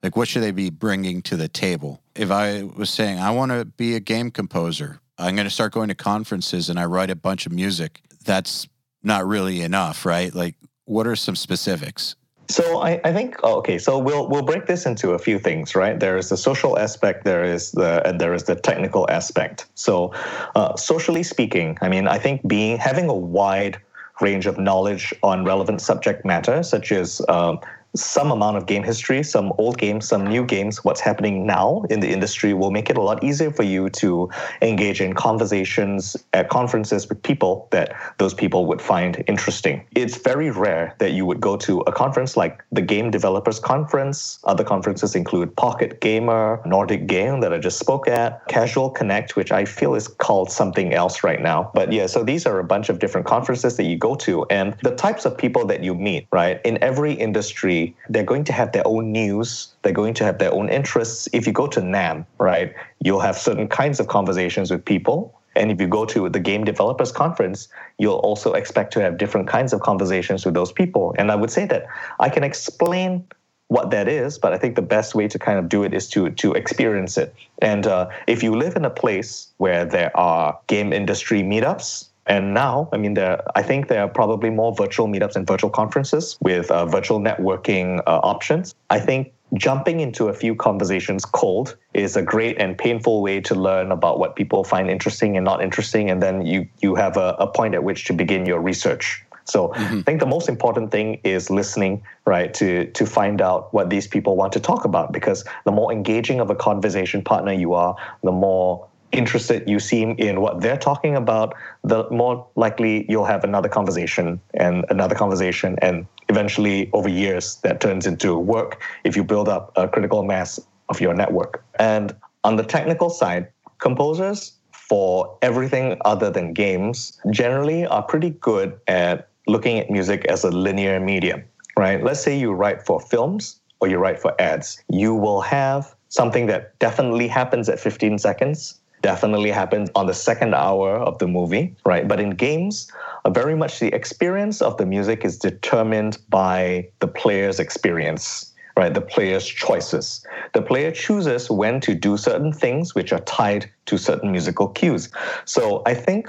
Like, what should they be bringing to the table? If I was saying, I want to be a game composer, I'm going to start going to conferences and I write a bunch of music, that's not really enough, right? Like, what are some specifics? So I, I think oh, okay. So we'll we'll break this into a few things, right? There is the social aspect, there is the and there is the technical aspect. So, uh, socially speaking, I mean, I think being having a wide range of knowledge on relevant subject matter, such as um, some amount of game history, some old games, some new games, what's happening now in the industry will make it a lot easier for you to engage in conversations at conferences with people that those people would find interesting. It's very rare that you would go to a conference like the Game Developers Conference. Other conferences include Pocket Gamer, Nordic Game that I just spoke at, Casual Connect, which I feel is called something else right now. But yeah, so these are a bunch of different conferences that you go to, and the types of people that you meet, right? In every industry, they're going to have their own news, they're going to have their own interests. If you go to NAMM, right, you'll have certain kinds of conversations with people. And if you go to the Game Developers Conference, you'll also expect to have different kinds of conversations with those people. And I would say that I can explain what that is, but I think the best way to kind of do it is to to experience it. And uh, if you live in a place where there are game industry meetups, and now, I mean, there, I think there are probably more virtual meetups and virtual conferences with uh, virtual networking uh, options. I think jumping into a few conversations cold is a great and painful way to learn about what people find interesting and not interesting. And then you, you have a, a point at which to begin your research. So mm-hmm. I think the most important thing is listening, right, to to find out what these people want to talk about. Because the more engaging of a conversation partner you are, the more interested you seem in what they're talking about, the more likely you'll have another conversation and another conversation. And eventually, over years, that turns into work if you build up a critical mass of your network. And on the technical side, composers for everything other than games generally are pretty good at looking at music as a linear medium, right? Let's say you write for films or you write for ads. You will have something that definitely happens at 15 seconds definitely happens on the second hour of the movie, right? But in games, uh, very much the experience of the music is determined by the player's experience. right? The player's choices. The player chooses when to do certain things which are tied to certain musical cues. So I think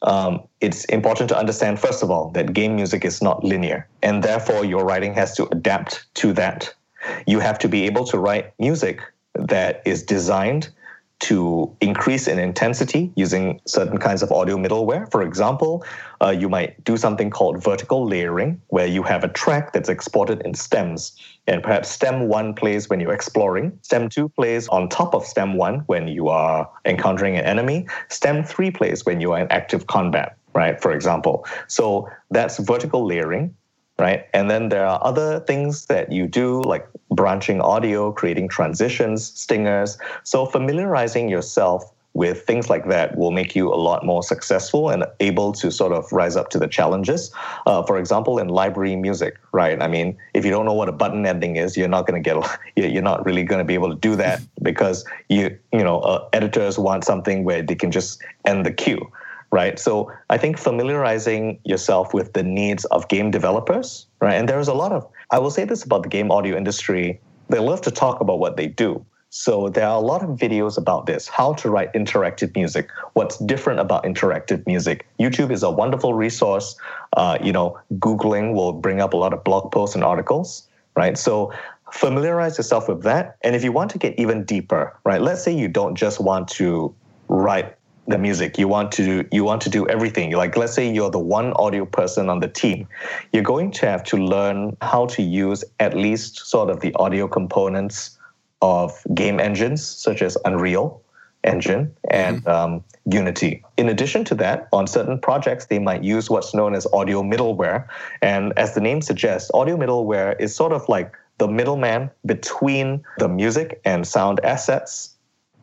um, it's important to understand, first of all, that game music is not linear, and therefore your writing has to adapt to that. You have to be able to write music that is designed to increase in intensity using certain kinds of audio middleware. For example, uh, you might do something called vertical layering, where you have a track that's exported in stems. And perhaps stem one plays when you're exploring, stem two plays on top of stem one when you are encountering an enemy, stem three plays when you are in active combat, right? For example. So that's vertical layering right? And then there are other things that you do, like branching audio, creating transitions, stingers. So familiarizing yourself with things like that will make you a lot more successful and able to sort of rise up to the challenges. Uh, for example, in library music, right? I mean, if you don't know what a button ending is, you're not going to get, you're not really going to be able to do that because you, you know, uh, editors want something where they can just end the cue right? So I think familiarizing yourself with the needs of game developers, right? And there's a lot of, I will say this about the game audio industry, they love to talk about what they do. So there are a lot of videos about this, how to write interactive music, what's different about interactive music. YouTube is a wonderful resource. Uh, you know, Googling will bring up a lot of blog posts and articles, right? So familiarize yourself with that. And if you want to get even deeper, right? Let's say you don't just want to write the music. You want to you want to do everything. Like let's say you're the one audio person on the team. You're going to have to learn how to use at least sort of the audio components of game engines such as unreal engine and mm-hmm. um, unity. In addition to that on certain projects they might use what's known as audio middleware. And as the name suggests audio middleware is sort of like the middleman between the music and sound assets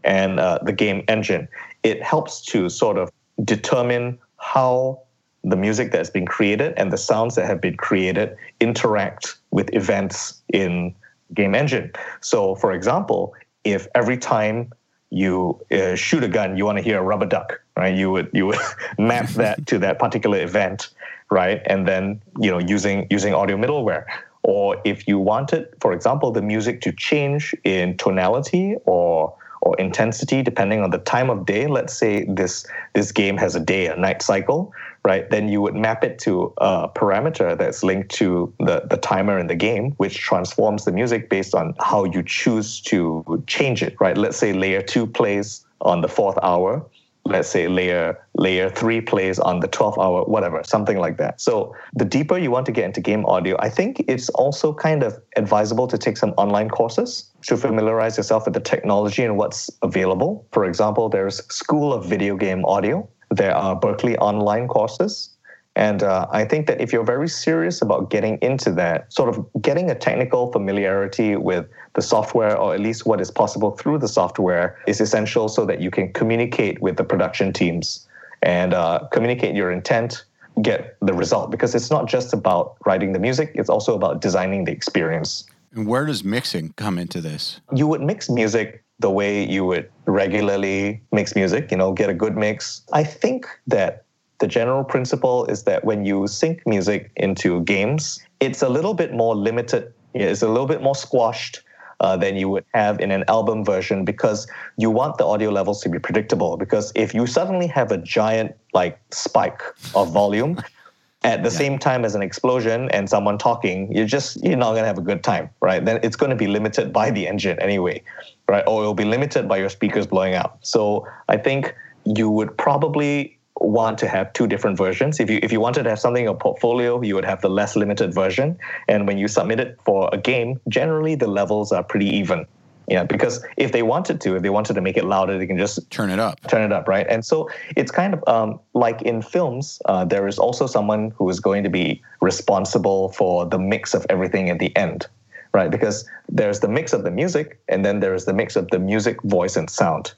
and uh, the game engine it helps to sort of determine how the music that's been created and the sounds that have been created interact with events in game engine. So, for example, if every time you uh, shoot a gun, you want to hear a rubber duck, right? You would you would map that to that particular event, right? And then you know using using audio middleware. Or if you wanted, for example, the music to change in tonality or or intensity depending on the time of day. Let's say this this game has a day a night cycle right? Then you would map it to a parameter that's linked to the, the timer in the game which transforms the music based on how you choose to change it right? Let's say layer 2 plays on the fourth hour let's say layer layer three plays on the 12 hour whatever something like that. So the deeper you want to get into game audio i think it's also kind of advisable to take some online courses to familiarize yourself with the technology and what's available. For example there's school of video game audio. There are Berklee online courses and uh, I think that if you're very serious about getting into that, sort of getting a technical familiarity with the software, or at least what is possible through the software, is essential so that you can communicate with the production teams and uh, communicate your intent, get the result. Because it's not just about writing the music, it's also about designing the experience. And where does mixing come into this? You would mix music the way you would regularly mix music, you know, get a good mix. I think that the general principle is that when you sync music into games, it's a little bit more limited. It's a little bit more squashed uh, than you would have in an album version because you want the audio levels to be predictable. Because if you suddenly have a giant like spike of volume at the yeah. same time as an explosion and someone talking, you're just you're not gonna have a good time, right? Then it's gonna be limited by the engine anyway, right? Or it'll be limited by your speakers blowing out. So I think you would probably want to have two different versions. If you if you wanted to have something in a portfolio, you would have the less limited version. And when you submit it for a game, generally the levels are pretty even. Yeah, because if they wanted to, if they wanted to make it louder, they can just turn it up. Turn it up, right? And so it's kind of um, like in films, uh, there is also someone who is going to be responsible for the mix of everything at the end, right? Because there's the mix of the music, and then there's the mix of the music, voice, and sound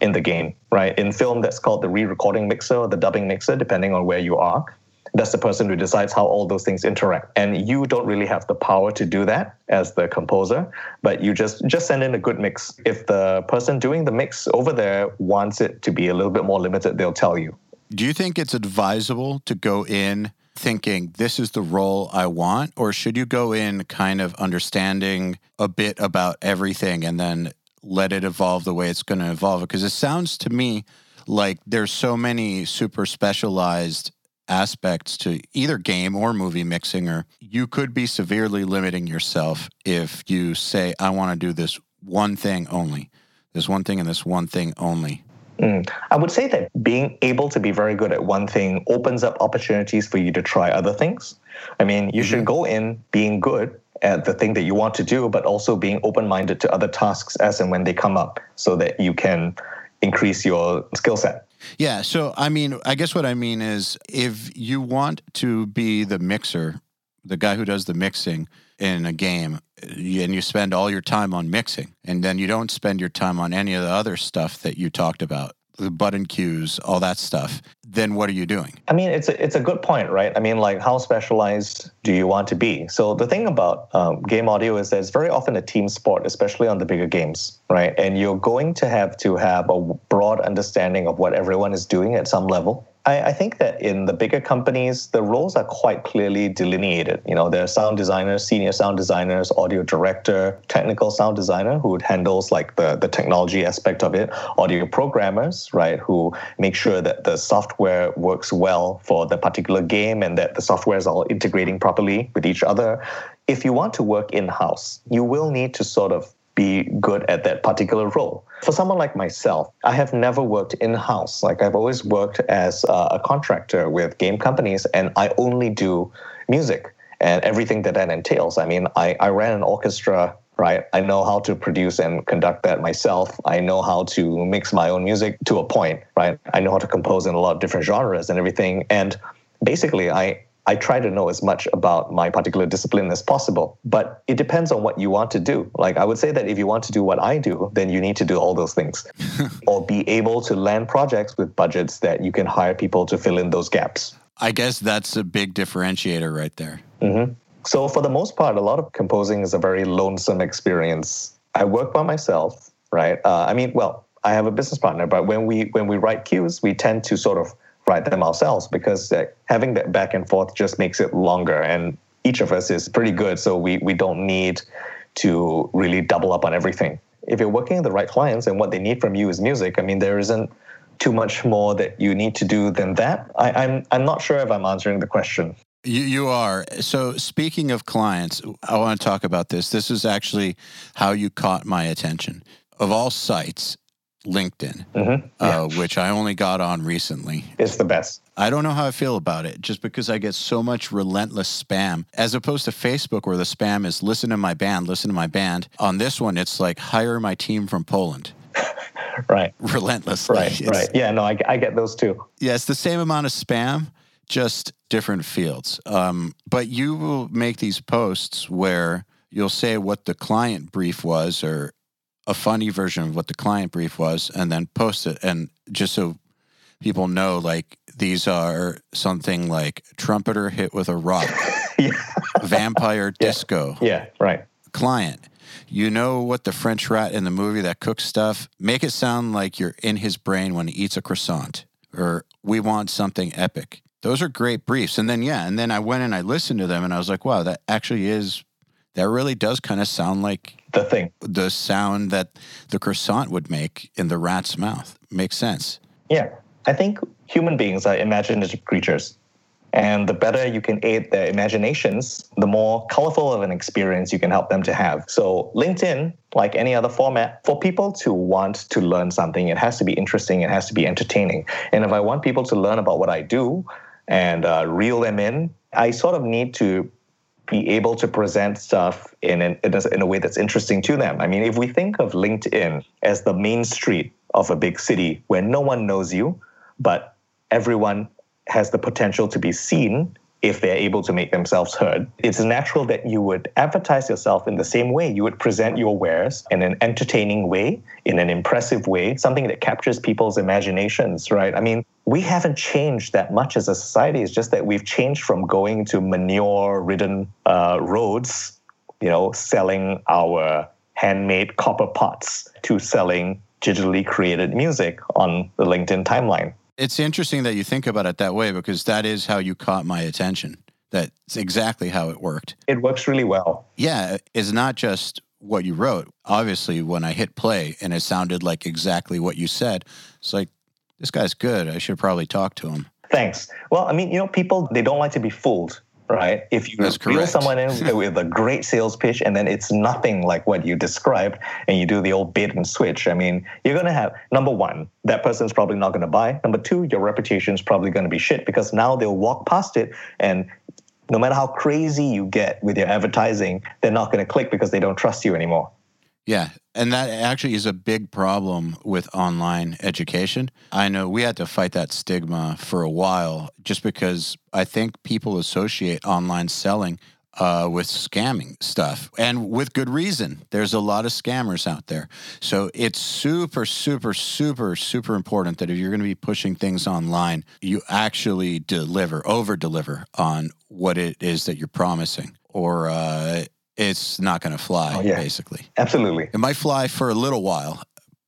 in the game, right? In film, that's called the re-recording mixer or the dubbing mixer, depending on where you are. That's the person who decides how all those things interact. And you don't really have the power to do that as the composer, but you just just send in a good mix. If the person doing the mix over there wants it to be a little bit more limited, they'll tell you. Do you think it's advisable to go in thinking this is the role I want? Or should you go in kind of understanding a bit about everything and then let it evolve the way it's going to evolve? Because it sounds to me like there's so many super specialized aspects to either game or movie mixing, or you could be severely limiting yourself if you say, I want to do this one thing only, this one thing and this one thing only. Mm. I would say that being able to be very good at one thing opens up opportunities for you to try other things. I mean, you mm-hmm. should go in being good at the thing that you want to do, but also being open minded to other tasks as and when they come up so that you can increase your skill set. Yeah. So, I mean, I guess what I mean is if you want to be the mixer, the guy who does the mixing in a game, and you spend all your time on mixing, and then you don't spend your time on any of the other stuff that you talked about, the button cues, all that stuff, then what are you doing? I mean, it's a, it's a good point, right? I mean, like, how specialized do you want to be? So the thing about um, game audio is that it's very often a team sport, especially on the bigger games, right? And you're going to have to have a broad understanding of what everyone is doing at some level. I, I, think that in the bigger companies, the roles are quite clearly delineated. You know, there are sound designers, senior sound designers, audio director, technical sound designer who handles like the, the technology aspect of it, audio programmers, right, who make sure that the software works well for the particular game and that the software is all integrating properly with each other. If you want to work in house, you will need to sort of be good at that particular role. For someone like myself, I have never worked in house. Like I've always worked as a contractor with game companies, and I only do music and everything that that entails. I mean, I, I ran an orchestra right? I know how to produce and conduct that myself. I know how to mix my own music to a point, right? I know how to compose in a lot of different genres and everything. And basically, I I try to know as much about my particular discipline as possible. But it depends on what you want to do. Like I would say that if you want to do what I do, then you need to do all those things or be able to land projects with budgets that you can hire people to fill in those gaps. I guess that's a big differentiator right there. Mm-hmm. So, for the most part, a lot of composing is a very lonesome experience. I work by myself, right? Uh, I mean, well, I have a business partner, but when we when we write cues, we tend to sort of write them ourselves because uh, having that back and forth just makes it longer. And each of us is pretty good, so we, we don't need to really double up on everything. If you're working with the right clients and what they need from you is music, I mean, there isn't too much more that you need to do than that. I, I'm, I'm not sure if I'm answering the question. You, you are. So, speaking of clients, I want to talk about this. This is actually how you caught my attention. Of all sites, LinkedIn, mm-hmm. yeah. uh, which I only got on recently. It's the best. I don't know how I feel about it just because I get so much relentless spam as opposed to Facebook where the spam is listen to my band, listen to my band. On this one, it's like hire my team from Poland. right. Relentlessly. Right, right. Yeah, no, I, I get those too. Yeah, it's the same amount of spam, just different fields. Um, but you will make these posts where you'll say what the client brief was or a funny version of what the client brief was and then post it. And just so people know like these are something like trumpeter hit with a rock yeah. vampire yeah. disco yeah right. client. You know what the french rat in the movie that cooks stuff? Make it sound like you're in his brain when he eats a croissant or we want something epic. Those are great briefs. And then yeah and then i went and i listened to them and i was like wow that actually is that really does kind of sound like the thing. The sound that the croissant would make in the rat's mouth makes sense. Yeah. I think human beings are imaginative creatures. And the better you can aid their imaginations, the more colorful of an experience you can help them to have. So, LinkedIn, like any other format, for people to want to learn something, it has to be interesting, it has to be entertaining. And if I want people to learn about what I do and uh, reel them in, I sort of need to be able to present stuff in, an, in, a, in a way that's interesting to them. I mean, if we think of LinkedIn as the main street of a big city where no one knows you, but everyone has the potential to be seen if they're able to make themselves heard. It's natural that you would advertise yourself in the same way. You would present your wares in an entertaining way, in an impressive way, something that captures people's imaginations, right? I mean, we haven't changed that much as a society. It's just that we've changed from going to manure ridden uh, roads, you know, selling our handmade copper pots to selling digitally created music on the LinkedIn timeline It's interesting that you think about it that way because that is how you caught my attention. That's exactly how it worked. It works really well. Yeah, it's not just what you wrote. Obviously, when I hit play and it sounded like exactly what you said, it's like, this guy's good. I should probably talk to him. Thanks. Well, I mean, you know, people, they don't like to be fooled right? If you That's reel correct. someone in with a great sales pitch and then it's nothing like what you described and you do the old bait and switch, I mean, you're going to have number one, that person's probably not going to buy. Number two, your reputation's probably going to be shit because now they'll walk past it and no matter how crazy you get with your advertising, they're not going to click because they don't trust you anymore. Yeah. And that actually is a big problem with online education. I know we had to fight that stigma for a while just because I think people associate online selling uh, with scamming stuff and with good reason. There's a lot of scammers out there. So it's super, super, super, super important that if you're going to be pushing things online, you actually deliver, over deliver on what it is that you're promising. Or, uh, it's not going to fly, Oh, yeah. basically. Absolutely. It might fly for a little while,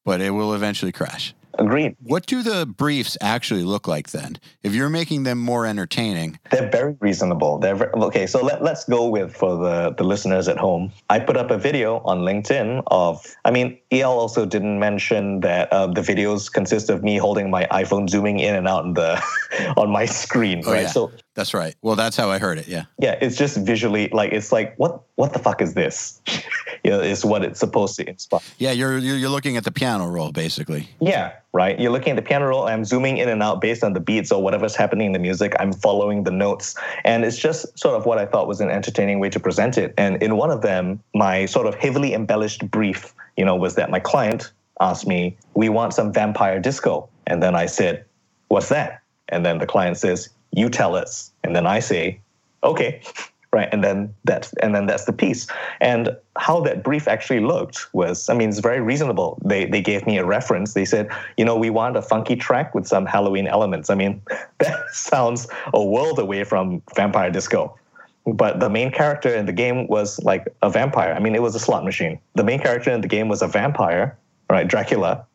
but it will eventually crash. Agreed. What do the briefs actually look like then? If you're making them more entertaining, They're very reasonable. They're very, okay. So let, let's go with for the, the listeners at home. I put up a video on LinkedIn of. I mean, EL also didn't mention that uh, the videos consist of me holding my iPhone, zooming in and out on the on my screen. Oh, right. yeah. So that's right. Well, that's how I heard it. Yeah. yeah, it's just visually like it's like what what the fuck is this? you know, is what it's supposed to inspire. Yeah, you're you're you're looking at the piano roll basically. Yeah, right. You're looking at the piano roll. I'm zooming in and out based on the beats or whatever's happening in the music. I'm following the notes, and it's just sort of what I thought was an entertaining way to present it. And in one of them, my sort of heavily embellished brief, you know, was that my client asked me, "We want some vampire disco," and then I said, "What's that?" And then the client says, "You tell us," and then I say, "Okay." right and then that's and then that's the piece. And how that brief actually looked was i mean it's very reasonable. They they gave me a reference. They said you know we want a funky track with some halloween elements. I mean that sounds a world away from vampire disco. But the main character in the game was like a vampire. I mean it was a slot machine. The main character in the game was a vampire right dracula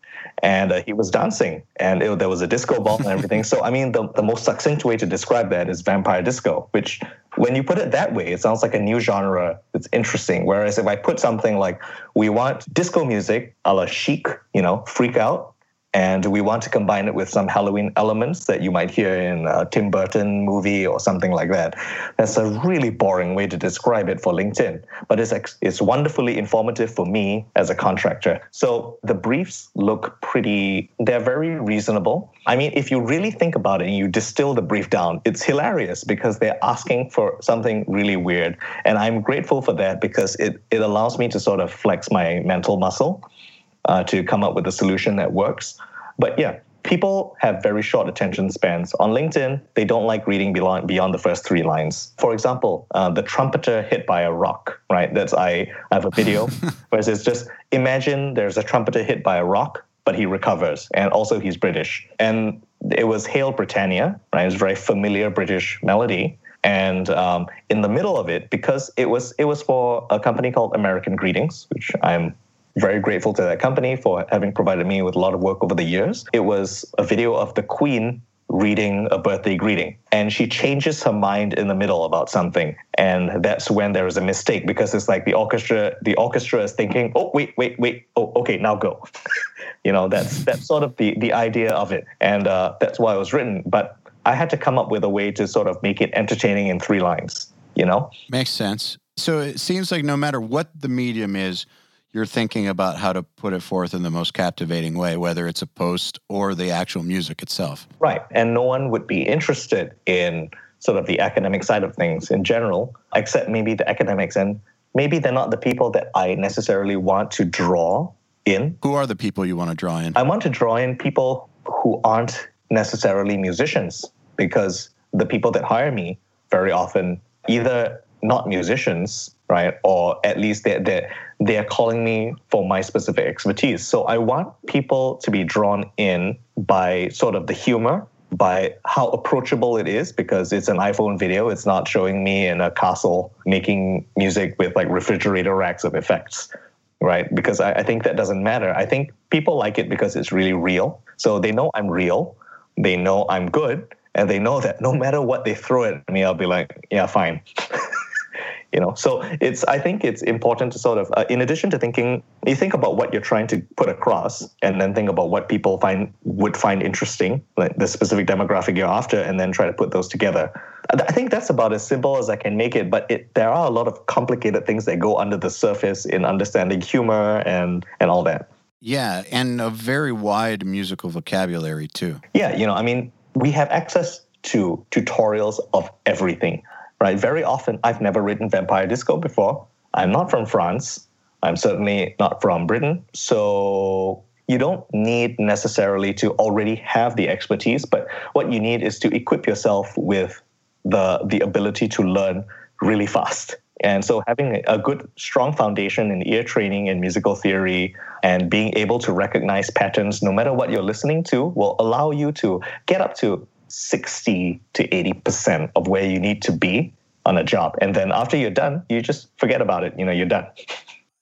and uh, he was dancing and it, there was a disco ball and everything. So i mean the, the most succinct way to describe that is vampire disco which when you put it that way it sounds like a new genre. That's interesting. Whereas if i put something like we want disco music a la chic you know freak out and we want to combine it with some Halloween elements that you might hear in a Tim Burton movie or something like that. That's a really boring way to describe it for LinkedIn, but it's it's wonderfully informative for me as a contractor. So the briefs look pretty they're very reasonable. I mean, if you really think about it and you distill the brief down, it's hilarious because they're asking for something really weird, and I'm grateful for that because it it allows me to sort of flex my mental muscle uh, to come up with a solution that works. But yeah, people have very short attention spans. On LinkedIn, they don't like reading beyond, beyond the first three lines. For example, uh, the trumpeter hit by a rock, right? That's I, I have a video where it's just imagine there's a trumpeter hit by a rock, but he recovers. And also he's British. And it was Hail Britannia, right? It's a very familiar British melody. And um, in the middle of it, because it was it was for a company called American Greetings, which I'm very grateful to that company for having provided me with a lot of work over the years. It was a video of the Queen reading a birthday greeting and she changes her mind in the middle about something and that's when there is a mistake because it's like the orchestra the orchestra is thinking oh wait wait wait oh okay now go you know that's that's sort of the the idea of it and uh, that's why it was written but i had to come up with a way to sort of make it entertaining in three lines you know Makes sense. So it seems like no matter what the medium is, you're thinking about how to put it forth in the most captivating way, whether it's a post or the actual music itself. Right. And no one would be interested in sort of the academic side of things in general, except maybe the academics. And maybe they're not the people that I necessarily want to draw in. Who are the people you want to draw in? I want to draw in people who aren't necessarily musicians because the people that hire me very often either not musicians, right, or at least they're, they're, they're calling me for my specific expertise. So I want people to be drawn in by sort of the humor, by how approachable it is, because it's an iPhone video. It's not showing me in a castle making music with like refrigerator racks of effects right? Because I, I think that doesn't matter. I think people like it because it's really real. So they know I'm real, they know I'm good, and they know that no matter what they throw at me, I'll be like, yeah, fine. you know? So it's i think it's important to sort of uh, in addition to thinking you think about what you're trying to put across and then think about what people find would find interesting like the specific demographic you're after and then try to put those together. I think that's about as simple as i can make it but it, there are a lot of complicated things that go under the surface in understanding humor and and all that. Yeah and a very wide musical vocabulary too. Yeah you know i mean we have access to tutorials of everything right? Very often, I've never written vampire disco before. I'm not from France. I'm certainly not from Britain. So you don't need necessarily to already have the expertise, but what you need is to equip yourself with the the ability to learn really fast. And so having a good strong foundation in ear training and musical theory and being able to recognize patterns no matter what you're listening to will allow you to get up to 60 to 80% of where you need to be on a job. And then after you're done, you just forget about it. You know, you're done.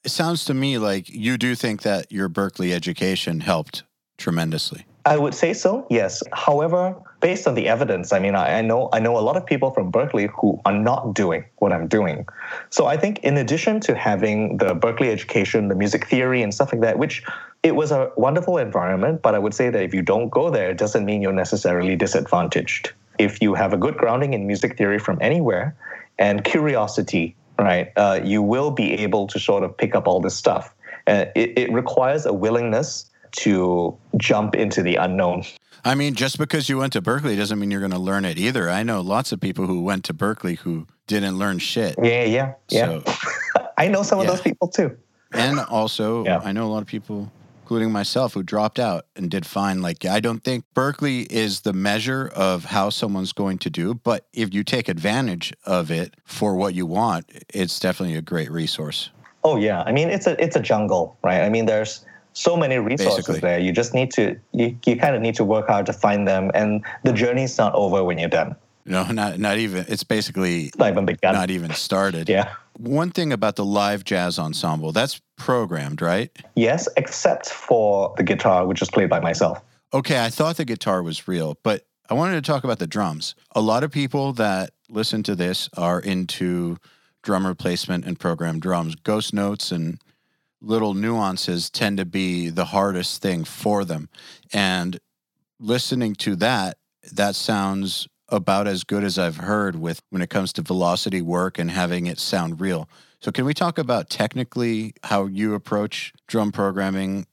It sounds to me like you do think that your Berklee education helped tremendously. I would say so, yes. However, based on the evidence, I mean, I, I, know I know a lot of people from Berklee who are not doing what I'm doing. So I think in addition to having the Berklee education, the music theory and stuff like that, which it was a wonderful environment, but I would say that if you don't go there, it doesn't mean you're necessarily disadvantaged. If you have a good grounding in music theory from anywhere and curiosity, right, uh, you will be able to sort of pick up all this stuff. Uh, it, it requires a willingness to jump into the unknown. I mean, just because you went to Berklee doesn't mean you're going to learn it either. I know lots of people who went to Berklee who didn't learn shit. Yeah, yeah, yeah. So, I know some yeah. of those people too. And also, yeah. I know a lot of people, including myself, who dropped out and did fine. Like, I don't think Berklee is the measure of how someone's going to do, but if you take advantage of it for what you want, it's definitely a great resource. Oh yeah, I mean, it's a it's a jungle, right? I mean, there's so many resources Basically. there. You just need to you, you kind of need to work hard to find them, and the journey's not over when you're done. No, not not even. It's basically not even begun. Not even started. yeah. One thing about the live jazz ensemble that's programmed, right? Yes, except for the guitar, which is played by myself. Okay, I thought the guitar was real, but I wanted to talk about the drums. A lot of people that listen to this are into drum replacement and programmed drums, ghost notes and little nuances tend to be the hardest thing for them. And listening to that, that sounds about as good as I've heard with when it comes to velocity work and having it sound real. So can we talk about technically how you approach drum programming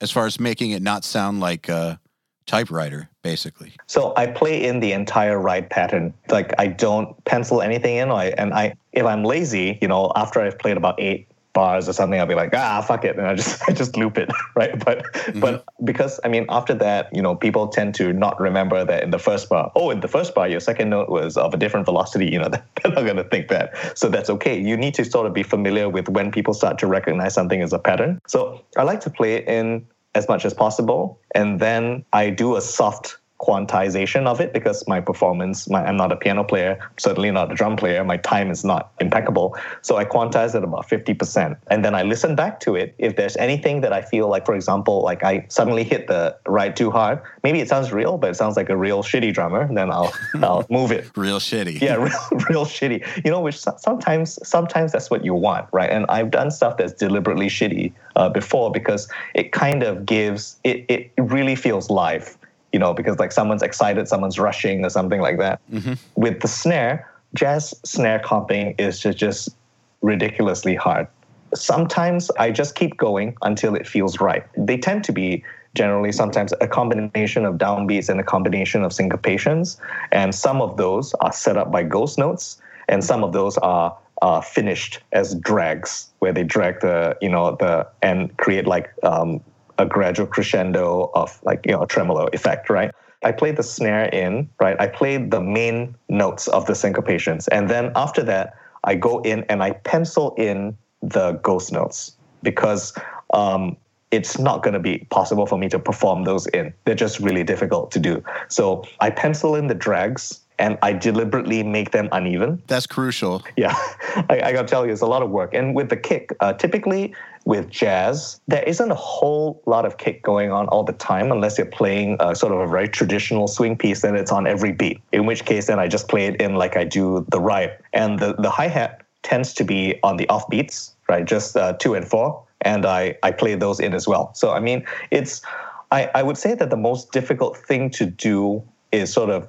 as far as making it not sound like a typewriter basically? So I play in the entire ride pattern. Like I don't pencil anything in I, and I if I'm lazy, you know, after I've played about 8 bars or something, I'll be like, ah, fuck it, and I just I just loop it, right? But mm-hmm. but because I mean, after that, you know, people tend to not remember that in the first bar. Oh, in the first bar, your second note was of a different velocity. You know, they're not going to think that, so that's okay. You need to sort of be familiar with when people start to recognize something as a pattern. So I like to play it in as much as possible, and then I do a soft quantization of it because my performance, my, I'm not a piano player, certainly not a drum player. My time is not impeccable. So I quantize it about 50%. And then I listen back to it. If there's anything that I feel like, for example, like I suddenly hit the ride too hard, maybe it sounds real, but it sounds like a real shitty drummer, then I'll, I'll move it. real shitty. Yeah, real, real shitty. You know, which sometimes, sometimes that's what you want, right? And I've done stuff that's deliberately shitty uh, before because it kind of gives, it, it really feels live you know, because like someone's excited, someone's rushing or something like that. Mm-hmm. With the snare, jazz snare comping is just, just ridiculously hard. Sometimes I just keep going until it feels right. They tend to be generally sometimes a combination of downbeats and a combination of syncopations. And some of those are set up by ghost notes, and some of those are uh, finished as drags, where they drag the, you know, the and create like um, a gradual crescendo of like you know a tremolo effect, right? I played the snare in, right? I played the main notes of the syncopations, and then after that, I go in and I pencil in the ghost notes because um, it's not going to be possible for me to perform those in. They're just really difficult to do. So I pencil in the drags and I deliberately make them uneven. That's crucial. Yeah, I, I gotta tell you, it's a lot of work. And with the kick, uh, typically with jazz, there isn't a whole lot of kick going on all the time unless you're playing a, sort of a very traditional swing piece, then it's on every beat. In which case, then I just play it in like I do the ride. And the, the hi hat tends to be on the off beats, right? Just uh, two and four. And I, I play those in as well. So, I mean, it's, I, I would say that the most difficult thing to do is sort of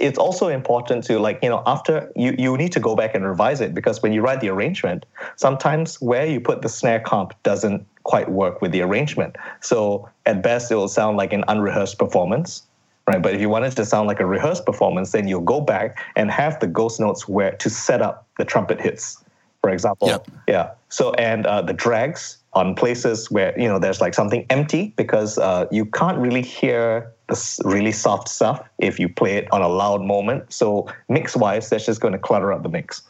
it's also important to like you know after you you need to go back and revise it because when you write the arrangement sometimes where you put the snare comp doesn't quite work with the arrangement. So at best it will sound like an unrehearsed performance right? But if you want it to sound like a rehearsed performance then you'll go back and have the ghost notes where to set up the trumpet hits for example. Yep. yeah. So and uh, the drags on places where you know there's like something empty because uh, you can't really hear the really soft stuff if you play it on a loud moment. So mix wise, that's just going to clutter up the mix.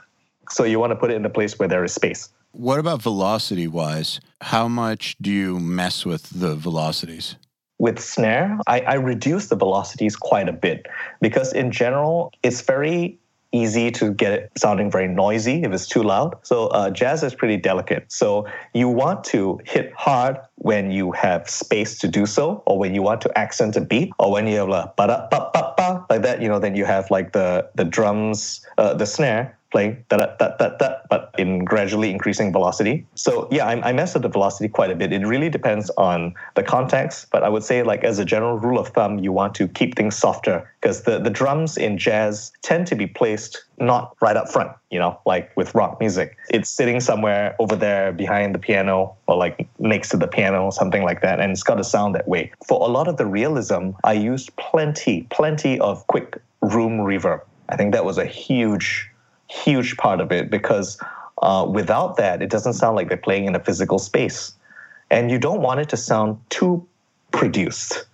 So you want to put it in a place where there is space. What about velocity wise? How much do you mess with the velocities? With snare, I, I reduce the velocities quite a bit because in general, it's very easy to get it sounding very noisy if it's too loud. So uh, jazz is pretty delicate. So you want to hit hard when you have space to do so, or when you want to accent a beat, or when you have like ba da ba ba ba like that. You know, then you have like the the drums, uh, the snare playing that da da da, but in gradually increasing velocity. So yeah, I, I mess with the velocity quite a bit. It really depends on the context, but I would say like as a general rule of thumb, you want to keep things softer because the, the drums in jazz tend to be placed not right up front, you know, like with rock music. It's sitting somewhere over there behind the piano or like next to the piano, or something like that. And it's got to sound that way. For a lot of the realism, I used plenty, plenty of quick room reverb. I think that was a huge huge part of it because uh, without that, it doesn't sound like they're playing in a physical space. And you don't want it to sound too produced.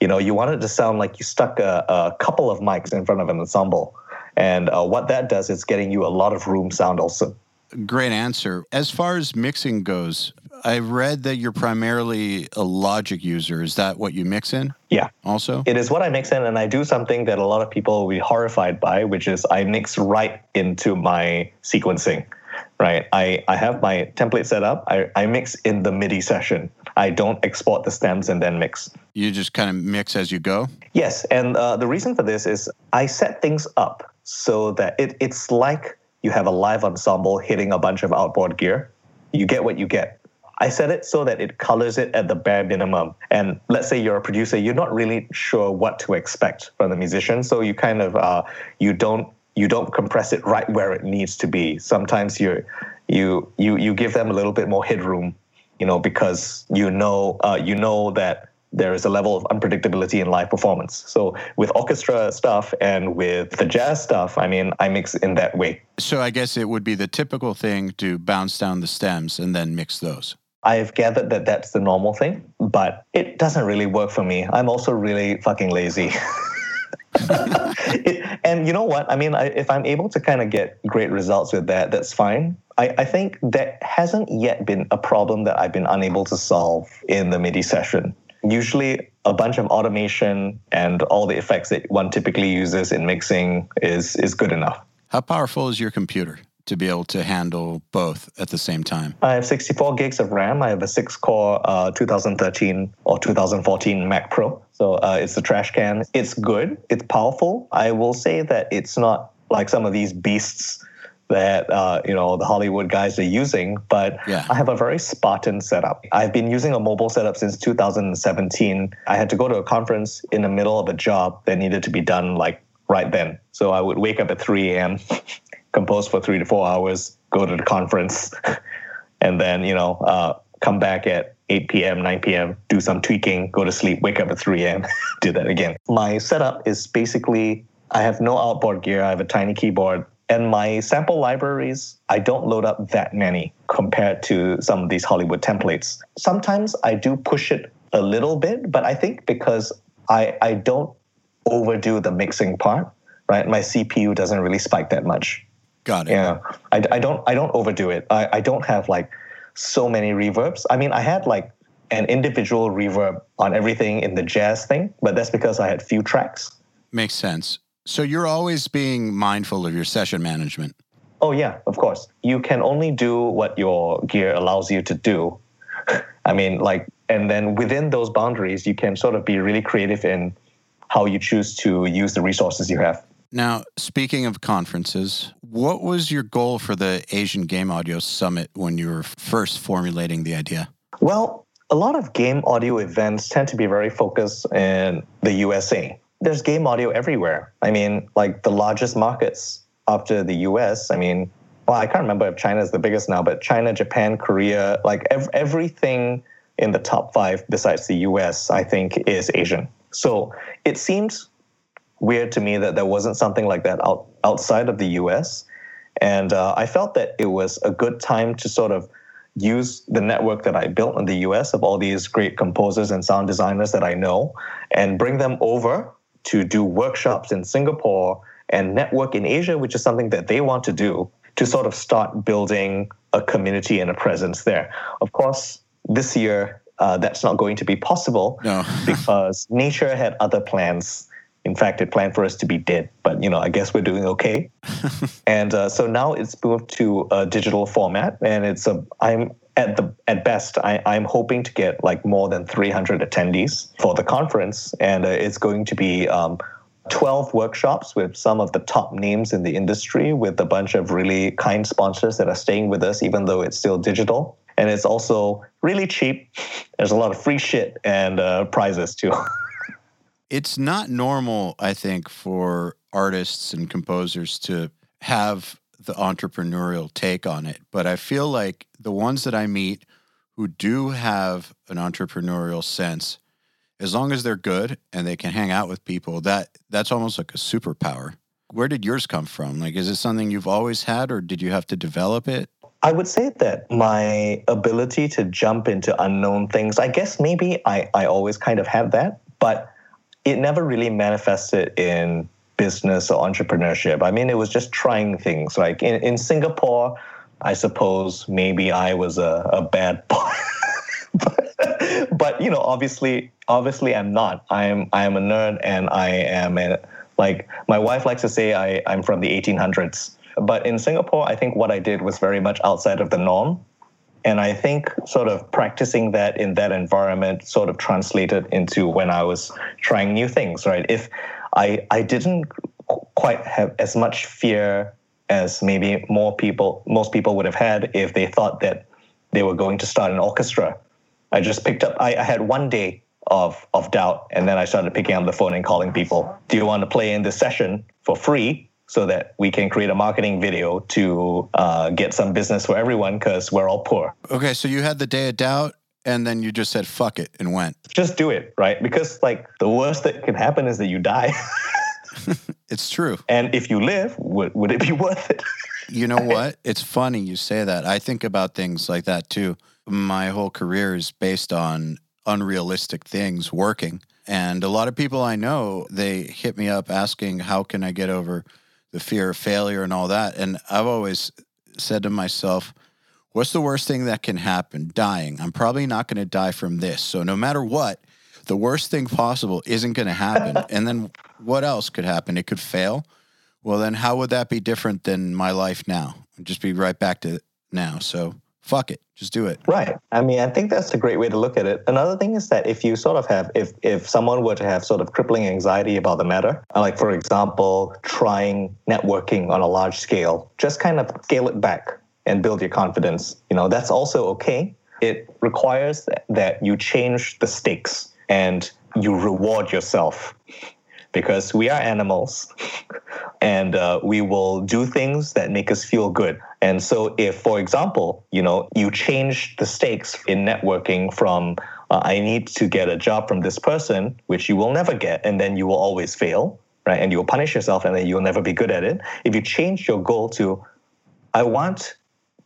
You know, you want it to sound like you stuck a, a couple of mics in front of an ensemble. And uh, what that does is getting you a lot of room sound also. Great answer. As far as mixing goes, I've read that you're primarily a Logic user. Is that what you mix in? Yeah. Also? It is what I mix in, and I do something that a lot of people will be horrified by, which is I mix right into my sequencing. Right. I, I have my template set up. I, I mix in the MIDI session. I don't export the stems and then mix. You just kind of mix as you go? Yes. And uh, the reason for this is I set things up so that it, it's like you have a live ensemble hitting a bunch of outboard gear. You get what you get. I set it so that it colors it at the bare minimum. And let's say you're a producer, you're not really sure what to expect from the musician, so you kind of uh, you don't you don't compress it right where it needs to be. Sometimes you you you you give them a little bit more headroom, you know, because you know uh, you know that there is a level of unpredictability in live performance. So with orchestra stuff and with the jazz stuff, I mean, I mix in that way. So I guess it would be the typical thing to bounce down the stems and then mix those. I've gathered that that's the normal thing, but it doesn't really work for me. I'm also really fucking lazy. it, and you know what? I mean, I, if I'm able to kind of get great results with that, that's fine. I, I think that hasn't yet been a problem that I've been unable to solve in the MIDI session usually a bunch of automation and all the effects that one typically uses in mixing is is good enough. How powerful is your computer to be able to handle both at the same time? I have 64 gigs of RAM. I have a six core uh, 2013 or 2014 Mac Pro. So uh, it's a trash can. It's good. It's powerful. I will say that it's not like some of these beasts that uh, you know the Hollywood guys are using, but yeah. I have a very Spartan setup. I've been using a mobile setup since 2017. I had to go to a conference in the middle of a job that needed to be done like right then. So I would wake up at 3 a.m., compose for three to four hours, go to the conference, and then you know uh, come back at 8 p.m., 9 p.m., do some tweaking, go to sleep, wake up at 3 a.m., do that again. My setup is basically I have no outboard gear. I have a tiny keyboard And my sample libraries, I don't load up that many compared to some of these Hollywood templates. Sometimes I do push it a little bit, but I think because I, I don't overdo the mixing part, right? My CPU doesn't really spike that much. Got it. Yeah, I, I don't I don't overdo it. I, I don't have like so many reverbs. I mean, I had like an individual reverb on everything in the jazz thing, but that's because I had few tracks. Makes sense. So you're always being mindful of your session management. Oh yeah, of course. You can only do what your gear allows you to do. I mean, like, and then within those boundaries, you can sort of be really creative in how you choose to use the resources you have. Now, speaking of conferences, what was your goal for the Asian Game Audio Summit when you were first formulating the idea? Well, a lot of game audio events tend to be very focused in the USA. There's game audio everywhere. I mean, like the largest markets after the US, I mean, well, I can't remember if China is the biggest now, but China, Japan, Korea, like ev- everything in the top five besides the US, I think, is Asian. So it seems weird to me that there wasn't something like that out, outside of the US. And uh, I felt that it was a good time to sort of use the network that I built in the US of all these great composers and sound designers that I know and bring them over to do workshops in Singapore and network in Asia, which is something that they want to do to sort of start building a community and a presence there. Of course, this year, uh, that's not going to be possible No. because nature had other plans in fact, it planned for us to be dead, but you know, I guess we're doing okay. and uh, so now it's moved to a digital format, and it's a. I'm at the at best, I, I'm hoping to get like more than 300 attendees for the conference, and uh, it's going to be. Um, 12 workshops with some of the top names in the industry, with a bunch of really kind sponsors that are staying with us, even though it's still digital. And it's also really cheap. There's a lot of free shit and uh, prizes too. it's not normal, I think, for artists and composers to have the entrepreneurial take on it. But I feel like the ones that I meet who do have an entrepreneurial sense, as long as they're good and they can hang out with people, that that's almost like a superpower. Where did yours come from? Like, is it something you've always had, or did you have to develop it? I would say that my ability to jump into unknown things, I guess maybe I, I always kind of had that, but it never really manifested in business or entrepreneurship. I mean, it was just trying things. Like in, in Singapore, I suppose maybe I was a, a bad boy. but, but you know, obviously, obviously, I'm not. I'm I am a nerd, and I am a, like my wife likes to say I, I'm from the 1800s. But in Singapore, I think what I did was very much outside of the norm. And I think sort of practicing that in that environment sort of translated into when I was trying new things, right? If I, I didn't quite have as much fear as maybe more people, most people would have had if they thought that they were going to start an orchestra. I just picked up, I, I had one day of, of doubt, and then I started picking up the phone and calling people. Do you want to play in this session for free? so that we can create a marketing video to uh, get some business for everyone because we're all poor. Okay, so you had the day of doubt and then you just said fuck it and went. Just do it, right? Because like the worst that can happen is that you die. it's true. And if you live, would, would it be worth it? you know what? It's funny you say that. I think about things like that too. My whole career is based on unrealistic things working. And a lot of people I know, they hit me up asking, how can I get over the fear of failure and all that. And I've always said to myself, what's the worst thing that can happen? Dying. I'm probably not going to die from this. So no matter what, the worst thing possible isn't going to happen. and then what else could happen? It could fail. Well, then how would that be different than my life now? I'd just be right back to now. So fuck it just do it right i mean i think that's a great way to look at it another thing is that if you sort of have if if someone were to have sort of crippling anxiety about the matter like for example trying networking on a large scale just kind of scale it back and build your confidence you know that's also okay it requires that you change the stakes and you reward yourself because we are animals and uh, we will do things that make us feel good. And so, if, for example, you know, you change the stakes in networking from uh, I need to get a job from this person, which you will never get, and then you will always fail, right? And you'll punish yourself and then you'll never be good at it. If you change your goal to, I want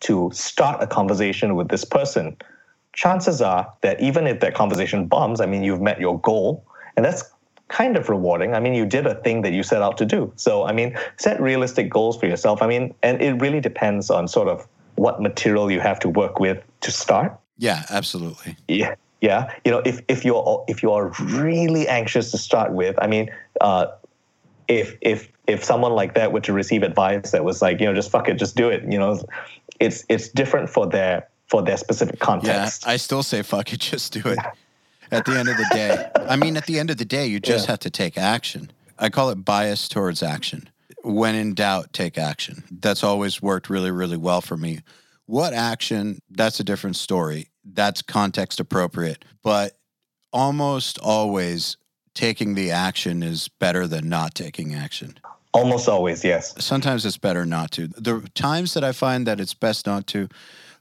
to start a conversation with this person, chances are that even if that conversation bombs, I mean, you've met your goal. And that's kind of rewarding. I mean, you did a thing that you set out to do. So, I mean, set realistic goals for yourself. I mean, and it really depends on sort of what material you have to work with to start. Yeah, absolutely. Yeah. Yeah, you know, if, if you're if you're really anxious to start with, I mean, uh, if if if someone like that were to receive advice that was like, you know, just fuck it, just do it, you know, it's it's different for their for their specific context. Yeah, I still say fuck it, just do it. At the end of the day, I mean, at the end of the day, you just yeah. have to take action. I call it bias towards action. When in doubt, take action. That's always worked really, really well for me. What action? That's a different story. That's context appropriate. But almost always, taking the action is better than not taking action. Almost always, yes. Sometimes it's better not to. The times that I find that it's best not to.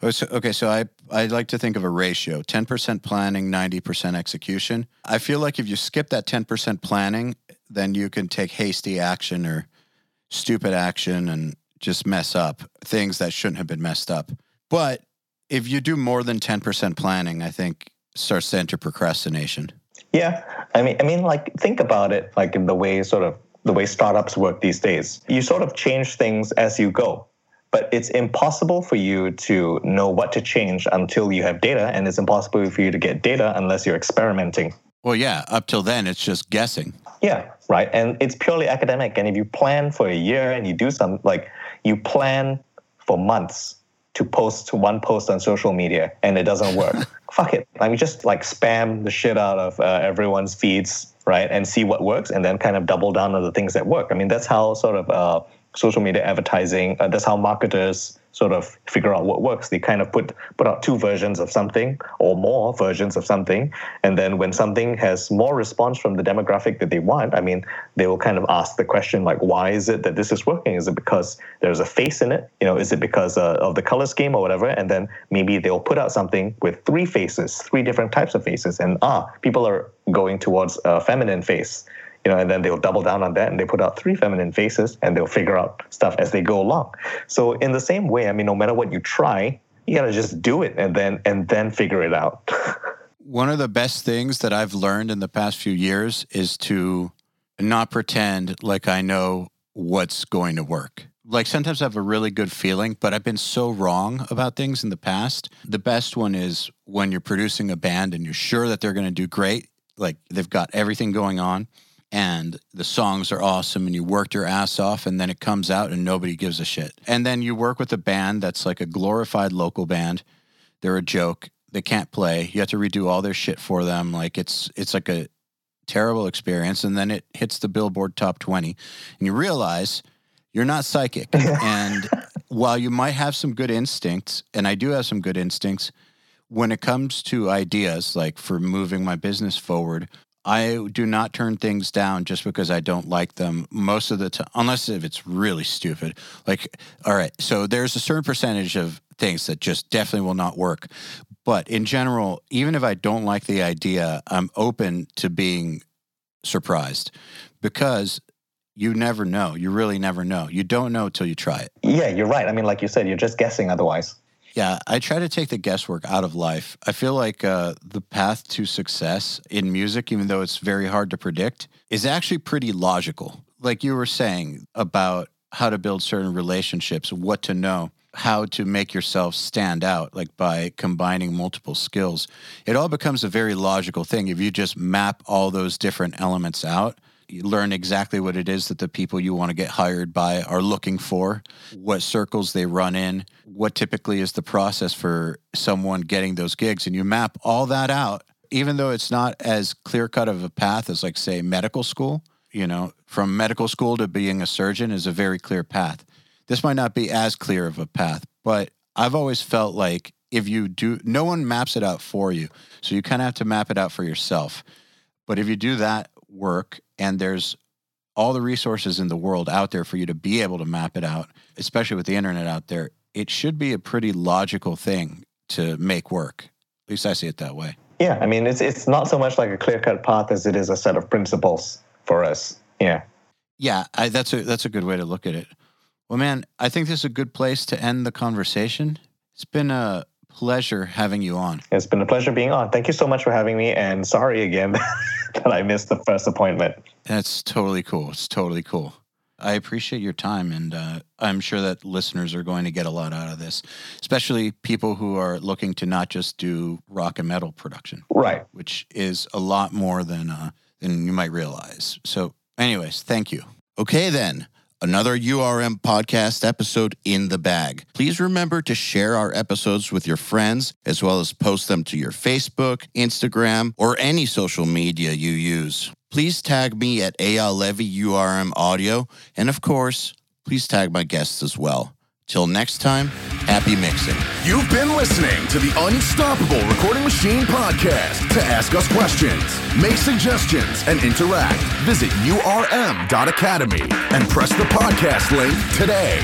Oh, okay, so I I like to think of a ratio: ten percent planning, ninety percent execution. I feel like if you skip that ten percent planning, then you can take hasty action or stupid action and just mess up things that shouldn't have been messed up. But if you do more than ten percent planning, I think starts to enter procrastination. Yeah, I mean, I mean, like think about it, like in the way sort of the way startups work these days. You sort of change things as you go, but it's impossible for you to know what to change until you have data, and it's impossible for you to get data unless you're experimenting. Well, yeah, up till then, it's just guessing. Yeah, right. And it's purely academic. And if you plan for a year and you do some, like, you plan for months to post one post on social media and it doesn't work. Fuck it. I mean, just like spam the shit out of uh, everyone's feeds, right? And see what works and then kind of double down on the things that work. I mean, that's how sort of uh, social media advertising, uh, that's how marketers sort of figure out what works. They kind of put put out two versions of something or more versions of something, and then when something has more response from the demographic that they want, I mean, they will kind of ask the question like, why is it that this is working? Is it because there's a face in it? You know, is it because uh, of the color scheme or whatever? And then maybe they'll put out something with three faces, three different types of faces, and ah, people are going towards a feminine face you know, and then they'll double down on that and they put out three feminine faces and they'll figure out stuff as they go along. So in the same way, I mean, no matter what you try, you gotta just do it and then and then figure it out. One of the best things that I've learned in the past few years is to not pretend like I know what's going to work. Like sometimes I have a really good feeling, but I've been so wrong about things in the past. The best one is when you're producing a band and you're sure that they're going to do great, like they've got everything going on and the songs are awesome and you worked your ass off and then it comes out and nobody gives a shit. And then you work with a band that's like a glorified local band. They're a joke. They can't play. You have to redo all their shit for them. Like it's it's like a terrible experience and then it hits the Billboard top 20 and you realize you're not psychic. and while you might have some good instincts and I do have some good instincts when it comes to ideas like for moving my business forward, I do not turn things down just because I don't like them most of the time, unless if it's really stupid. Like, all right, so there's a certain percentage of things that just definitely will not work. But in general, even if I don't like the idea, I'm open to being surprised because you never know. You really never know. You don't know until you try it. Yeah, you're right. I mean, like you said, you're just guessing otherwise. Yeah, I try to take the guesswork out of life. I feel like uh, the path to success in music, even though it's very hard to predict, is actually pretty logical. Like you were saying about how to build certain relationships, what to know, how to make yourself stand out, like by combining multiple skills. It all becomes a very logical thing if you just map all those different elements out learn exactly what it is that the people you want to get hired by are looking for, what circles they run in, what typically is the process for someone getting those gigs. And you map all that out, even though it's not as clear cut of a path as, like, say, medical school. You know, from medical school to being a surgeon is a very clear path. This might not be as clear of a path, but I've always felt like if you do, no one maps it out for you. So you kind of have to map it out for yourself. But if you do that work and there's all the resources in the world out there for you to be able to map it out, especially with the internet out there, it should be a pretty logical thing to make work. At least I see it that way. Yeah, I mean, it's it's not so much like a clear cut path as it is a set of principles for us. Yeah. Yeah, I, that's a that's a good way to look at it. Well, man, I think this is a good place to end the conversation. It's been a pleasure having you on. It's been a pleasure being on. Thank you so much for having me, and sorry again that I missed the first appointment. That's totally cool. It's totally cool. I appreciate your time, and uh, I'm sure that listeners are going to get a lot out of this, especially people who are looking to not just do rock and metal production, Right. which is a lot more than uh, than you might realize. So, anyways, thank you. Okay, then. Another URM podcast episode in the bag. Please remember to share our episodes with your friends as well as post them to your Facebook, Instagram, or any social media you use. Please tag me at Eyal Levi URM Audio, and of course, please tag my guests as well. Till next time, happy mixing. You've been listening to the Unstoppable Recording Machine podcast. To ask us questions, make suggestions, and interact, visit urm.academy and press the podcast link today.